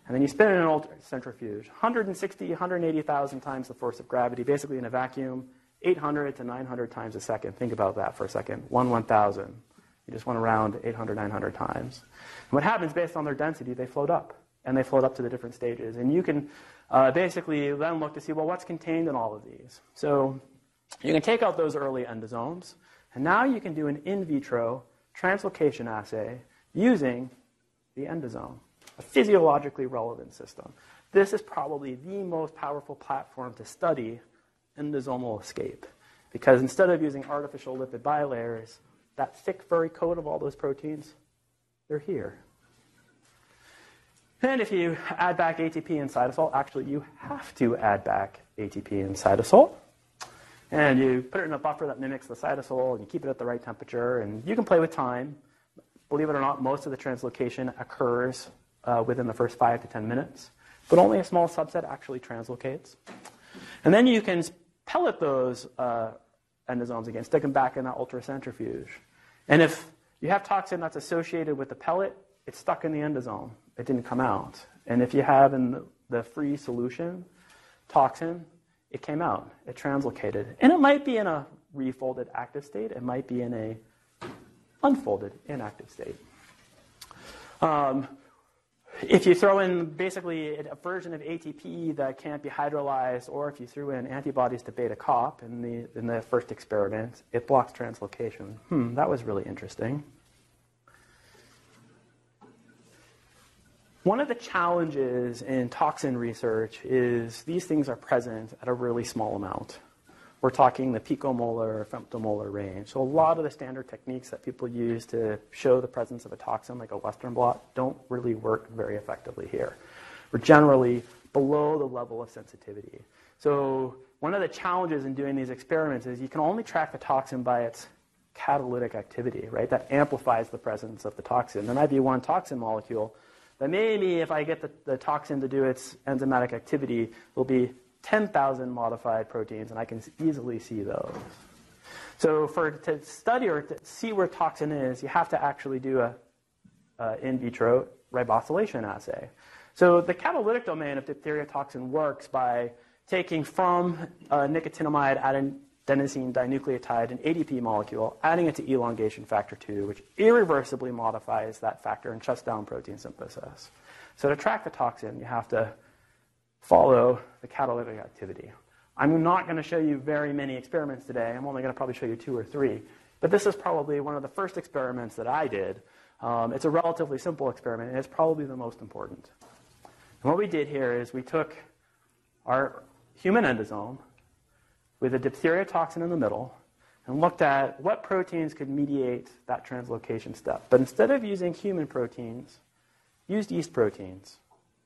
And then you spin it in an centrifuge. 160, 180,000 times the force of gravity, basically in a vacuum, 800 to 900 times a second. Think about that for a second. 1 1,000. You just went around 800, 900 times. And what happens based on their density, they float up. And they float up to the different stages. And you can uh, basically then look to see, well, what's contained in all of these? So you can take out those early endosomes, and now you can do an in vitro translocation assay using the endosome, a physiologically relevant system. This is probably the most powerful platform to study endosomal escape, because instead of using artificial lipid bilayers, that thick furry coat of all those proteins, they're here. And if you add back ATP and cytosol, actually you have to add back ATP and cytosol. And you put it in a buffer that mimics the cytosol, and you keep it at the right temperature, and you can play with time. Believe it or not, most of the translocation occurs uh, within the first five to 10 minutes, but only a small subset actually translocates. And then you can pellet those uh, endosomes again, stick them back in that ultracentrifuge. And if you have toxin that's associated with the pellet, it's stuck in the endosome. It didn't come out. And if you have in the free solution toxin, it came out. It translocated. And it might be in a refolded active state. It might be in a unfolded inactive state. Um, if you throw in basically a version of ATP that can't be hydrolyzed, or if you threw in antibodies to beta COP in the, in the first experiment, it blocks translocation. Hmm, that was really interesting. One of the challenges in toxin research is these things are present at a really small amount. we're talking the picomolar femtomolar range. So a lot of the standard techniques that people use to show the presence of a toxin, like a Western blot, don't really work very effectively here. We're generally below the level of sensitivity. So one of the challenges in doing these experiments is you can only track the toxin by its catalytic activity, right? That amplifies the presence of the toxin. There might be one toxin molecule, but maybe if I get the, the toxin to do its enzymatic activity, there'll be 10,000 modified proteins, and I can easily see those. So for to study or to see where toxin is, you have to actually do a, a in vitro ribosylation assay. So the catalytic domain of diphtheria toxin works by taking from a nicotinamide adenosine dinucleotide, an ADP molecule, adding it to elongation factor 2, which irreversibly modifies that factor and shuts down protein synthesis. So to track the toxin, you have to follow the catalytic activity. I'm not going to show you very many experiments today. I'm only going to probably show you two or three. But this is probably one of the first experiments that I did. Um, it's a relatively simple experiment, and it's probably the most important. And what we did here is we took our human endosome with a diphtheria toxin in the middle and looked at what proteins could mediate that translocation step. But instead of using human proteins, used yeast proteins.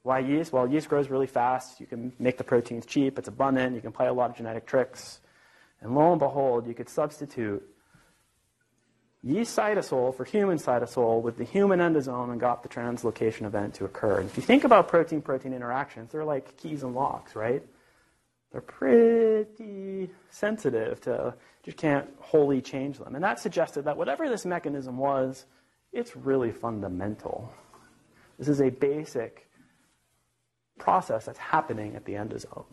Why yeast? Well, yeast grows really fast. You can make the proteins cheap. It's abundant. You can play a lot of genetic tricks. And lo and behold, you could substitute yeast cytosol for human cytosol with the human endosome and got the translocation event to occur. And if you think about protein-protein interactions, they're like keys and locks, right? They're pretty sensitive to, you can't wholly change them. And that suggested that whatever this mechanism was, it's really fundamental. This is a basic process that's happening at the endosome.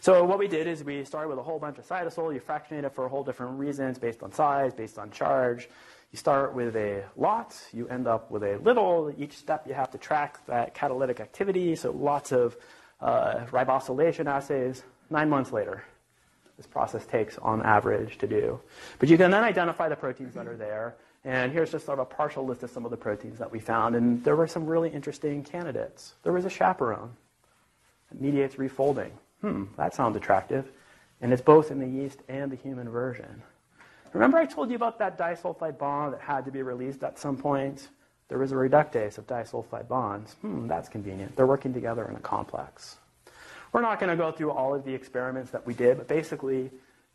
So what we did is we started with a whole bunch of cytosol. You fractionate it for a whole different reasons based on size, based on charge. You start with a lot, you end up with a little. Each step you have to track that catalytic activity, so lots of uh, ribosylation assays. Nine months later, this process takes on average to do. But you can then identify the proteins that are there. And here's just sort of a partial list of some of the proteins that we found. And there were some really interesting candidates. There was a chaperone that mediates refolding hmm, that sounds attractive. And it's both in the yeast and the human version. Remember I told you about that disulfide bond that had to be released at some point? There was a reductase of disulfide bonds. Hmm, that's convenient. They're working together in a complex. We're not going to go through all of the experiments that we did, but basically,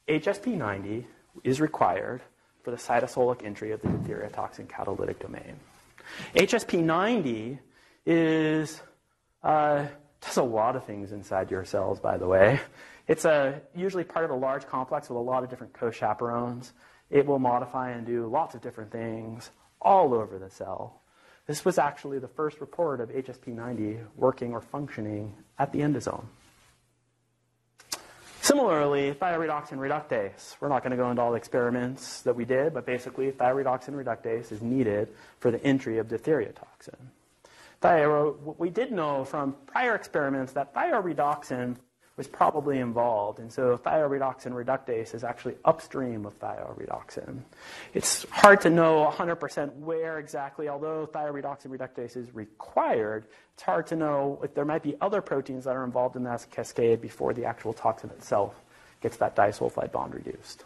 HSP90 is required for the cytosolic entry of the diphtheria toxin catalytic domain. HSP90 is uh, does a lot of things inside your cells, by the way. It's a, usually part of a large complex with a lot of different co-chaperones. It will modify and do lots of different things all over the cell. This was actually the first report of HSP90 working or functioning at the endosome. Similarly, thyroidoxin reductase. We're not going to go into all the experiments that we did, but basically, thyroidoxin reductase is needed for the entry of diphtheria toxin. Thyro, we did know from prior experiments that thioredoxin was probably involved. And so thioredoxin reductase is actually upstream of thioredoxin. It's hard to know 100% where exactly, although thioredoxin reductase is required, it's hard to know if there might be other proteins that are involved in that cascade before the actual toxin itself gets that disulfide bond reduced.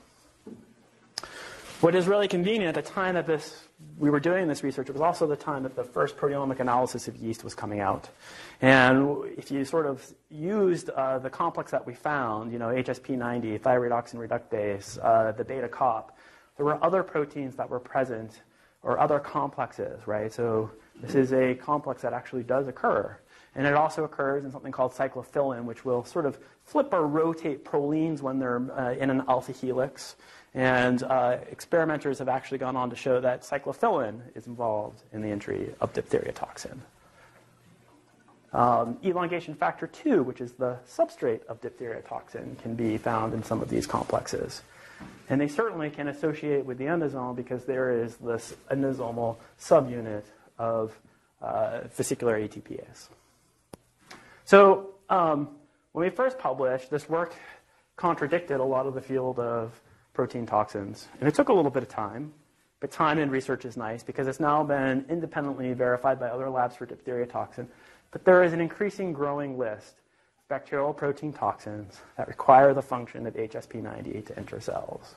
What is really convenient at the time that this we were doing this research, it was also the time that the first proteomic analysis of yeast was coming out. And if you sort of used uh, the complex that we found, you know, HSP90, thyroidoxin reductase, uh, the beta COP, there were other proteins that were present or other complexes, right? So this is a complex that actually does occur. And it also occurs in something called cyclophilin, which will sort of flip or rotate prolines when they're uh, in an alpha helix. And uh, experimenters have actually gone on to show that cyclophilin is involved in the entry of diphtheria toxin. Um, elongation factor 2, which is the substrate of diphtheria toxin, can be found in some of these complexes. And they certainly can associate with the endosome because there is this endosomal subunit of uh, vesicular ATPase. So um, when we first published, this work contradicted a lot of the field of protein toxins. And it took a little bit of time, but time in research is nice because it's now been independently verified by other labs for diphtheria toxin. But there is an increasing growing list of bacterial protein toxins that require the function of HSP90 to enter cells.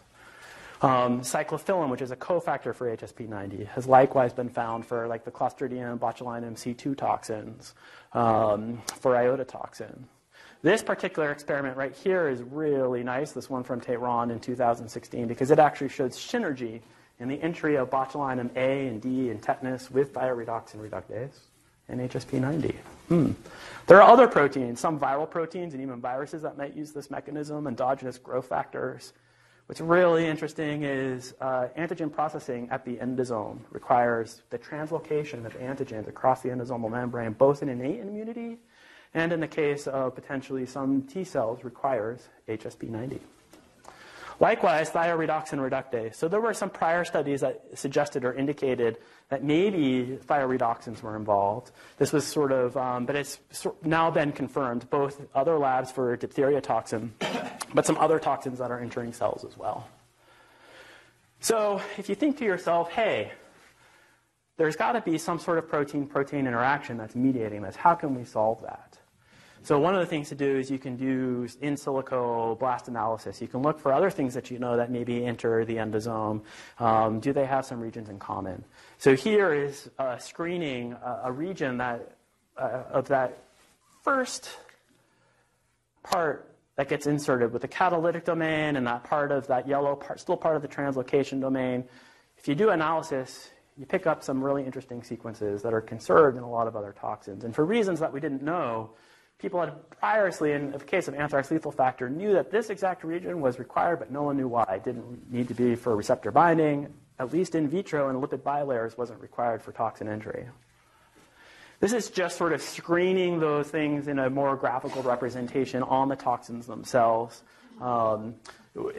Um, cyclophilin, which is a cofactor for HSP90, has likewise been found for like the Clostridium botulinum C2 toxins, um, for iodotoxin. This particular experiment right here is really nice, this one from Tehran in 2016, because it actually showed synergy in the entry of botulinum A and D and tetanus with thioredoxin reductase and HSP90. Hmm. There are other proteins, some viral proteins and even viruses that might use this mechanism, endogenous growth factors. What's really interesting is uh, antigen processing at the endosome requires the translocation of antigens across the endosomal membrane, both in innate immunity and in the case of potentially some T cells requires HSP90. Likewise, thioredoxin reductase. So there were some prior studies that suggested or indicated that maybe thioredoxins were involved. This was sort of, um, but it's now been confirmed, both other labs for diphtheria toxin, but some other toxins that are entering cells as well. So if you think to yourself, hey, there's got to be some sort of protein-protein interaction that's mediating this. How can we solve that? So one of the things to do is you can do in silico blast analysis. You can look for other things that you know that maybe enter the endosome. Um, do they have some regions in common? So here is screening a, a, region that uh, of that first part that gets inserted with the catalytic domain and that part of that yellow part, still part of the translocation domain. If you do analysis, you pick up some really interesting sequences that are conserved in a lot of other toxins. And for reasons that we didn't know, people had previously, in the case of anthrax lethal factor, knew that this exact region was required, but no one knew why. It didn't need to be for receptor binding. At least in vitro and lipid bilayers wasn't required for toxin entry. This is just sort of screening those things in a more graphical representation on the toxins themselves. Um,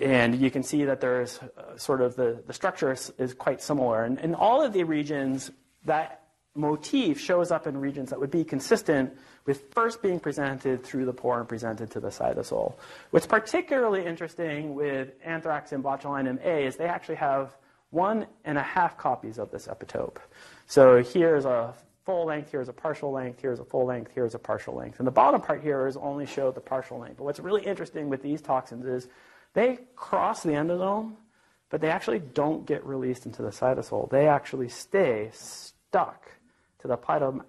and you can see that there's uh, sort of the, the structure is, is quite similar. And in all of the regions, that motif shows up in regions that would be consistent with first being presented through the pore and presented to the cytosol. What's particularly interesting with anthrax and botulinum A is they actually have one and a half copies of this epitope. So here's a full length, here's a partial length, here's a full length, here's a partial length. And the bottom part here is only show the partial length. But what's really interesting with these toxins is they cross the endosome, but they actually don't get released into the cytosol. They actually stay stuck to the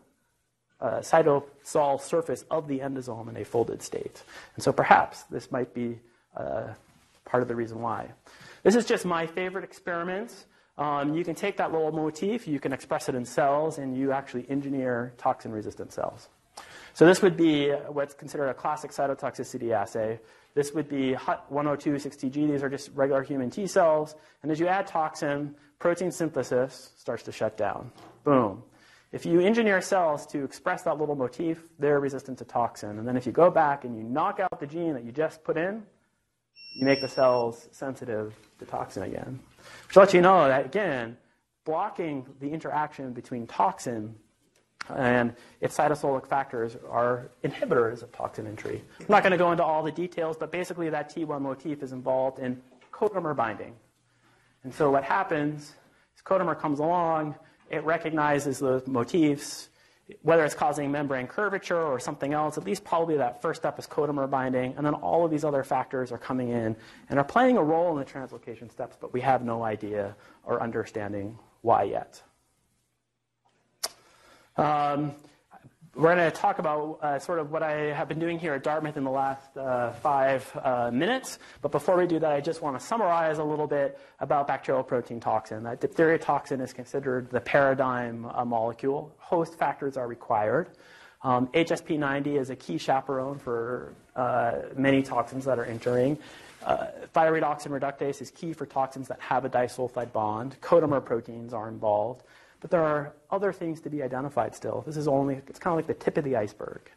uh, cytosol surface of the endosome in a folded state. And so perhaps this might be uh, part of the reason why. This is just my favorite experiment. Um, you can take that little motif, you can express it in cells, and you actually engineer toxin resistant cells. So this would be what's considered a classic cytotoxicity assay. This would be HUT102-6TG. These are just regular human T cells. And as you add toxin, protein synthesis starts to shut down. Boom. If you engineer cells to express that little motif, they're resistant to toxin. And then if you go back and you knock out the gene that you just put in, you make the cells sensitive to toxin again. Which lets you know that, again, blocking the interaction between toxin and its cytosolic factors are inhibitors of toxin entry. I'm not going to go into all the details, but basically that T1 motif is involved in codomer binding. And so what happens is codomer comes along, it recognizes those motifs, whether it's causing membrane curvature or something else, at least probably that first step is codomer binding, and then all of these other factors are coming in and are playing a role in the translocation steps, but we have no idea or understanding why yet. Um, we're going to talk about uh, sort of what I have been doing here at Dartmouth in the last uh, five uh, minutes. But before we do that, I just want to summarize a little bit about bacterial protein toxin. That diphtheria toxin is considered the paradigm uh, molecule. Host factors are required. Um, HSP90 is a key chaperone for uh, many toxins that are entering. Uh, thioredoxin reductase is key for toxins that have a disulfide bond. Codomer proteins are involved. But there are other things to be identified still. This is only, it's kind of like the tip of the iceberg.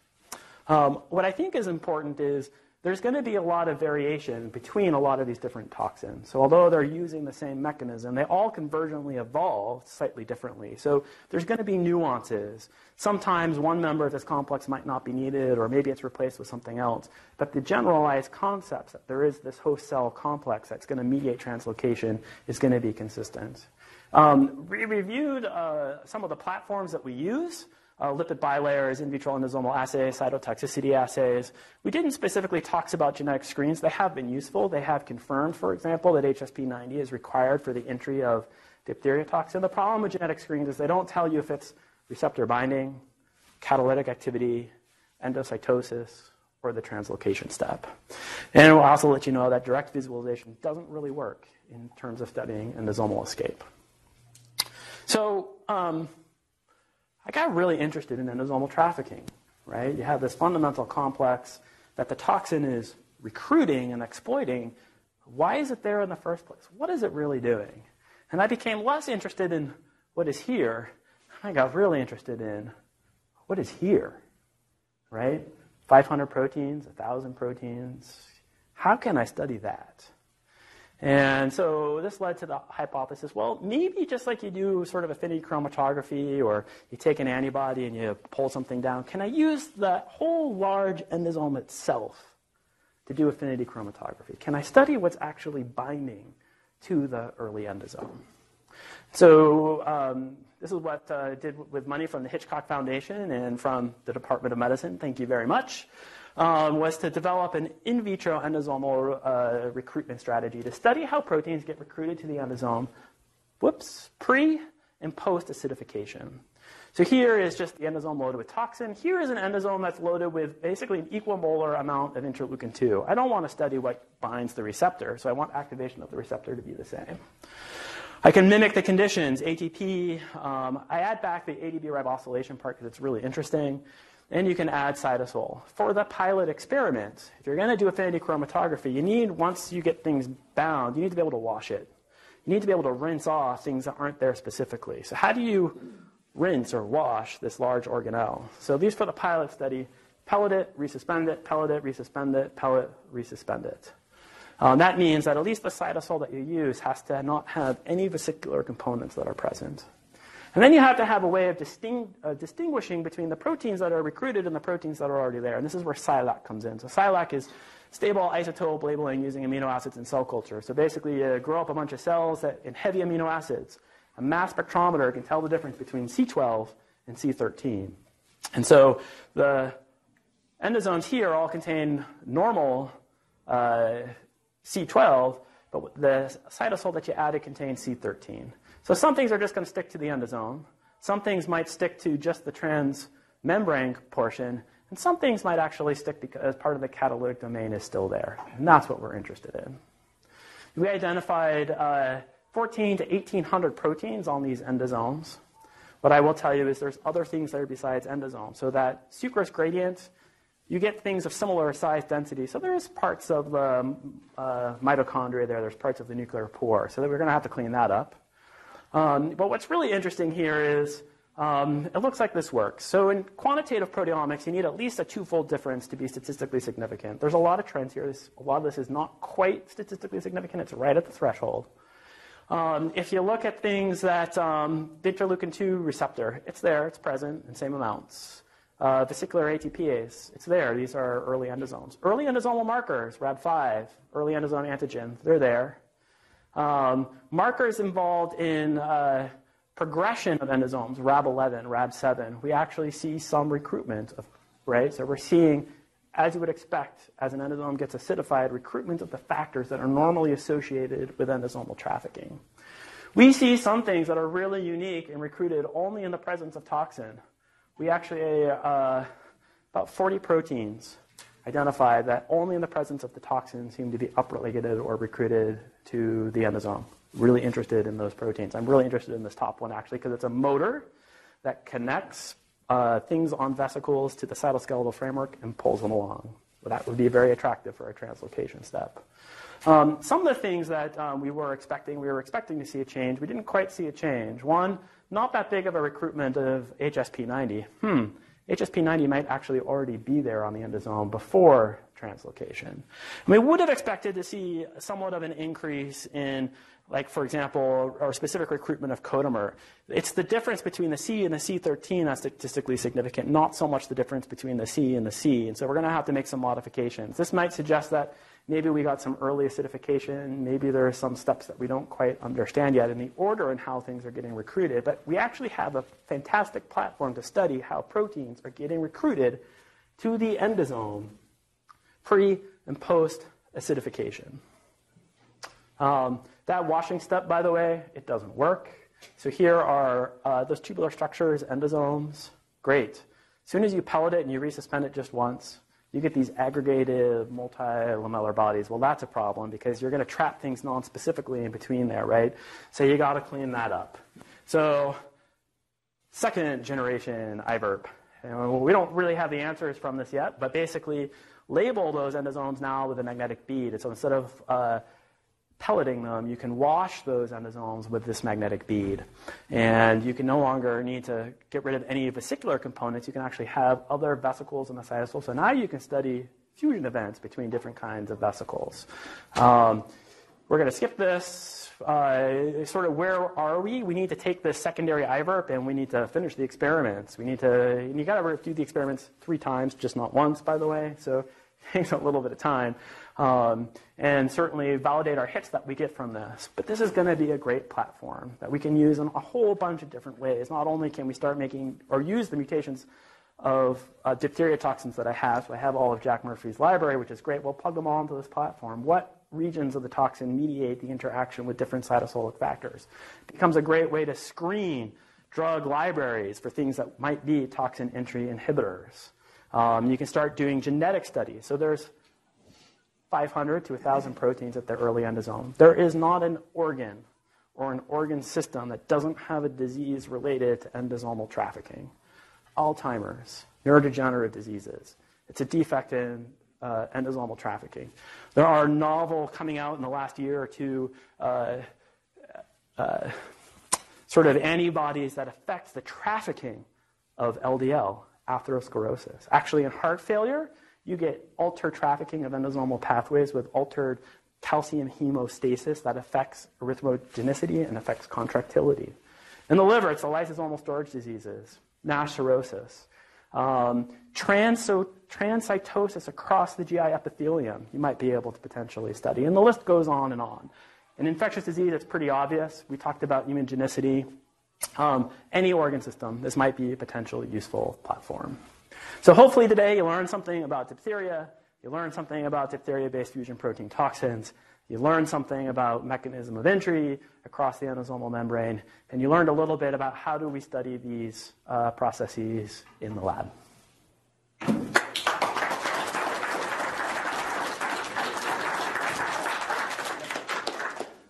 Um, what I think is important is there's going to be a lot of variation between a lot of these different toxins. So although they're using the same mechanism, they all convergently evolved slightly differently. So there's going to be nuances. Sometimes one member of this complex might not be needed, or maybe it's replaced with something else. But the generalized concepts that there is this host cell complex that's going to mediate translocation is going to be consistent. Um, we reviewed uh, some of the platforms that we use. uh, lipid bilayers, in vitro endosomal assays, cytotoxicity assays. We didn't specifically talk about genetic screens. They have been useful. They have confirmed, for example, that HSP90 is required for the entry of diphtheria toxin. The problem with genetic screens is they don't tell you if it's receptor binding, catalytic activity, endocytosis, or the translocation step. And it will also let you know that direct visualization doesn't really work in terms of studying endosomal escape. So um, I got really interested in endosomal trafficking, right? You have this fundamental complex that the toxin is recruiting and exploiting. Why is it there in the first place? What is it really doing? And I became less interested in what is here. I got really interested in what is here, right? 500 proteins, 1,000 proteins. How can I study that? And so this led to the hypothesis well, maybe just like you do sort of affinity chromatography or you take an antibody and you pull something down, can I use the whole large endosome itself to do affinity chromatography? Can I study what's actually binding to the early endosome? So um, this is what I uh, did with money from the Hitchcock Foundation and from the Department of Medicine. Thank you very much um, was to develop an in vitro endosomal uh, recruitment strategy to study how proteins get recruited to the endosome, whoops, pre and post acidification. So here is just the endosome loaded with toxin. Here is an endosome that's loaded with basically an equimolar amount of interleukin 2. I don't want to study what binds the receptor, so I want activation of the receptor to be the same. I can mimic the conditions, ATP. Um, I add back the ADP ribosylation part because it's really interesting and you can add cytosol. For the pilot experiment, if you're going to do affinity chromatography, you need, once you get things bound, you need to be able to wash it. You need to be able to rinse off things that aren't there specifically. So how do you rinse or wash this large organelle? So these for the pilot study, pellet it, resuspend it, pellet it, resuspend it, pellet, resuspend it. Um, that means that at least the cytosol that you use has to not have any vesicular components that are present. And then you have to have a way of disting, uh, distinguishing between the proteins that are recruited and the proteins that are already there. And this is where SciLac comes in. So SciLac is stable isotope labeling using amino acids in cell culture. So basically, you grow up a bunch of cells that, in heavy amino acids. A mass spectrometer can tell the difference between C12 and C13. And so the endosomes here all contain normal uh, C12, but the cytosol that you added contains C13. So some things are just going to stick to the endosome. Some things might stick to just the transmembrane portion. And some things might actually stick because part of the catalytic domain is still there. And that's what we're interested in. We identified uh, 14 to 1,800 proteins on these endosomes. What I will tell you is there's other things there besides endosomes. So that sucrose gradient, you get things of similar size density. So there's parts of the uh, mitochondria there. There's parts of the nuclear pore. So we're going to have to clean that up. Um, but what's really interesting here is um, it looks like this works. So in quantitative proteomics, you need at least a twofold difference to be statistically significant. There's a lot of trends here. This, a lot of this is not quite statistically significant. It's right at the threshold. Um, if you look at things that um, the interleukin 2 receptor, it's there, it's present in same amounts. Uh, vesicular ATPase, it's there. These are early endosomes. Early endosomal markers, RAB5, early endosome antigen, they're there. Um, markers involved in uh, progression of endosomes, RAB11, RAB7, we actually see some recruitment of, right? So we're seeing, as you would expect, as an endosome gets acidified, recruitment of the factors that are normally associated with endosomal trafficking. We see some things that are really unique and recruited only in the presence of toxin. We actually, uh, about 40 proteins identified that only in the presence of the toxin seem to be upregulated or recruited to the endosome. Really interested in those proteins. I'm really interested in this top one actually because it's a motor that connects uh, things on vesicles to the cytoskeletal framework and pulls them along. Well, that would be very attractive for a translocation step. Um, some of the things that um, we were expecting, we were expecting to see a change. We didn't quite see a change. One, not that big of a recruitment of HSP90. Hmm, HSP90 might actually already be there on the endosome before translocation. And we would have expected to see somewhat of an increase in, like, for example, our specific recruitment of codomer. It's the difference between the C and the C13 that's statistically significant, not so much the difference between the C and the C. And so we're going to have to make some modifications. This might suggest that Maybe we got some early acidification. Maybe there are some steps that we don't quite understand yet in the order and how things are getting recruited. But we actually have a fantastic platform to study how proteins are getting recruited to the endosome pre and post acidification. Um, that washing step, by the way, it doesn't work. So here are uh, those tubular structures, endosomes. Great. As soon as you pellet it and you resuspend it just once, you get these aggregated multi-lamellar bodies. Well, that's a problem because you're going to trap things non-specifically in between there, right? So you got to clean that up. So second generation IVERP. We don't really have the answers from this yet, but basically label those endosomes now with a magnetic bead. So instead of uh, pelleting them, you can wash those endosomes with this magnetic bead. And you can no longer need to get rid of any vesicular components. You can actually have other vesicles in the cytosol. So now you can study fusion events between different kinds of vesicles. Um, we're going to skip this. Uh, sort of where are we? We need to take this secondary IVERP and we need to finish the experiments. We need to, and you got to do the experiments three times, just not once, by the way. So takes <laughs> a little bit of time um, and certainly validate our hits that we get from this. But this is going to be a great platform that we can use in a whole bunch of different ways. Not only can we start making or use the mutations of uh, diphtheria toxins that I have, so I have all of Jack Murphy's library, which is great. We'll plug them all into this platform. What regions of the toxin mediate the interaction with different cytosolic factors? It becomes a great way to screen drug libraries for things that might be toxin entry inhibitors. Um, you can start doing genetic studies. So there's 500 to 1,000 proteins at the early endosome. There is not an organ or an organ system that doesn't have a disease related to endosomal trafficking. Alzheimer's, neurodegenerative diseases. It's a defect in uh, endosomal trafficking. There are novel coming out in the last year or two uh, uh, sort of antibodies that affect the trafficking of LDL, atherosclerosis. Actually, in heart failure, you get altered trafficking of endosomal pathways with altered calcium hemostasis that affects erythrogenicity and affects contractility. In the liver, it's the lysosomal storage diseases, NASH cirrhosis, um, transcytosis across the GI epithelium, you might be able to potentially study. And the list goes on and on. In infectious disease, it's pretty obvious. We talked about immunogenicity. Um, any organ system, this might be a potentially useful platform. So hopefully today you learned something about diphtheria, you learned something about diphtheria-based fusion protein toxins, you learned something about mechanism of entry across the endosomal membrane, and you learned a little bit about how do we study these uh, processes in the lab.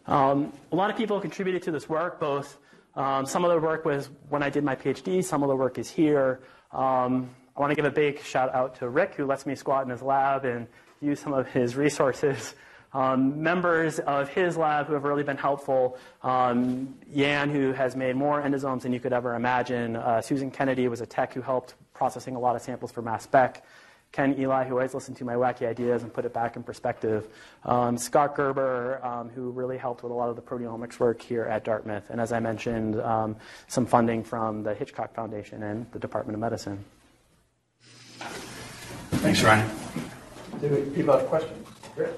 Um, a lot of people contributed to this work, both um, some of the work was when I did my PhD, some of the work is here. Um, I want to give a big shout out to Rick, who lets me squat in his lab and use some of his resources. Um, members of his lab who have really been helpful. Um, Yan, who has made more endosomes than you could ever imagine. Uh, Susan Kennedy was a tech who helped processing a lot of samples for mass spec. Ken Eli, who always listened to my wacky ideas and put it back in perspective. Um, Scott Gerber, um, who really helped with a lot of the proteomics work here at Dartmouth. And as I mentioned, um, some funding from the Hitchcock Foundation and the Department of Medicine. Thanks, Ryan. Do people have questions? Great.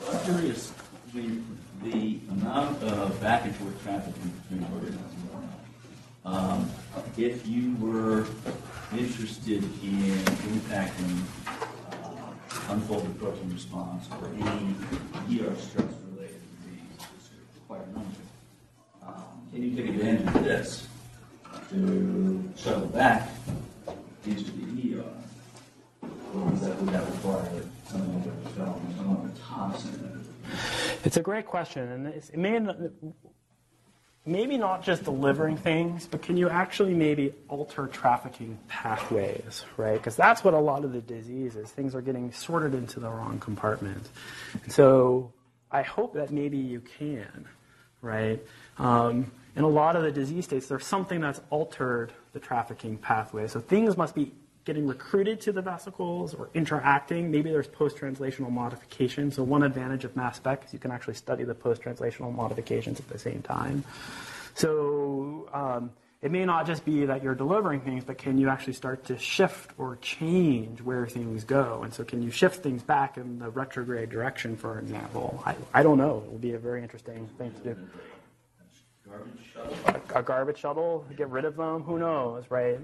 So I'm curious, the, the amount of back and forth traffic between organisms. Um, if you were interested in impacting uh, unfolded protein response or any ER stress related disease, it's quite a number. Um, can you take advantage of this to shuttle back into the ER? Or is that, would that require some other development, some other toxin? It's a great question, and it may maybe not just delivering things, but can you actually maybe alter trafficking pathways, right? Because that's what a lot of the disease is. Things are getting sorted into the wrong compartment. And so I hope that maybe you can, right? Um, in a lot of the disease states, there's something that's altered the trafficking pathway. So things must be getting recruited to the vesicles or interacting. Maybe there's post-translational modification. So one advantage of mass spec is you can actually study the post-translational modifications at the same time. So um, it may not just be that you're delivering things, but can you actually start to shift or change where things go? And so, can you shift things back in the retrograde direction, for example? I, I don't know. It will be a very interesting thing to do. Garbage shuttle? A, a garbage shuttle, get rid of them, who knows, right?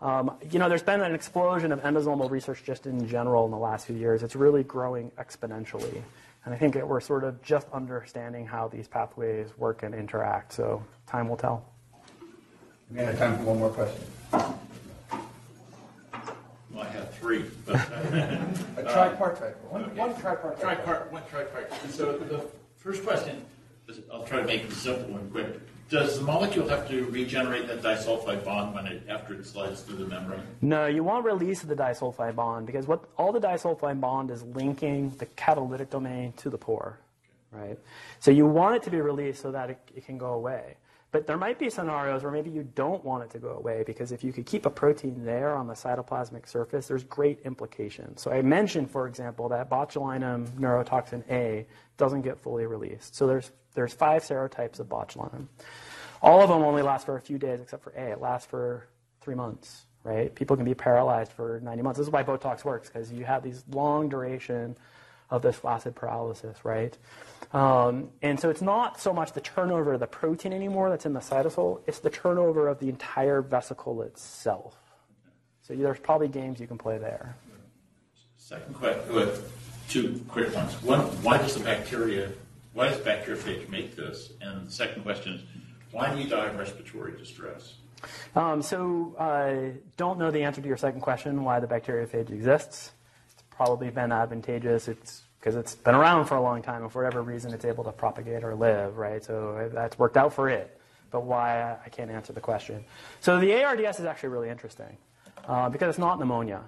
Um, you know, there's been an explosion of endosomal research just in general in the last few years. It's really growing exponentially. And I think that we're sort of just understanding how these pathways work and interact. So, time will tell. We have time for one more question. Well, I have three, but <laughs> A tripartite. One, one tripartite. tripart, one tripart. So the first question, I'll try to make it a simple one quick. Does the molecule have to regenerate that disulfide bond when it, after it slides through the membrane? No, you want release of the disulfide bond because what all the disulfide bond is linking the catalytic domain to the pore, right? So you want it to be released so that it, it can go away. But there might be scenarios where maybe you don't want it to go away because if you could keep a protein there on the cytoplasmic surface, there's great implications. So I mentioned, for example, that botulinum neurotoxin A doesn't get fully released. So there's there's five serotypes of botulinum. All of them only last for a few days, except for A. It lasts for three months, right? People can be paralyzed for 90 months. This is why Botox works, because you have these long duration of this flaccid paralysis, right? Um, and so it's not so much the turnover of the protein anymore that's in the cytosol, it's the turnover of the entire vesicle itself. So there's probably games you can play there. Second question, two quick ones. One, why does the bacteria, why does bacteriophage make this? And the second question is, why do you die of respiratory distress? Um, so, uh, don't know the answer to your second question, why the bacteriophage exists. It's probably been advantageous. It's because it's been around for a long time, and for whatever reason, it's able to propagate or live, right? So that's worked out for it. But why, I can't answer the question. So the ARDS is actually really interesting uh, because it's not pneumonia.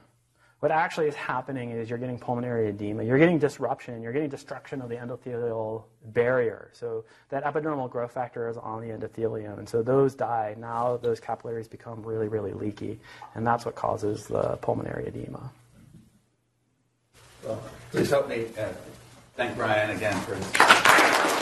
What actually is happening is you're getting pulmonary edema, you're getting disruption, you're getting destruction of the endothelial barrier. So that epidermal growth factor is on the endothelium, and so those die. Now those capillaries become really, really leaky, and that's what causes the pulmonary edema. Please help me uh, thank Brian again for his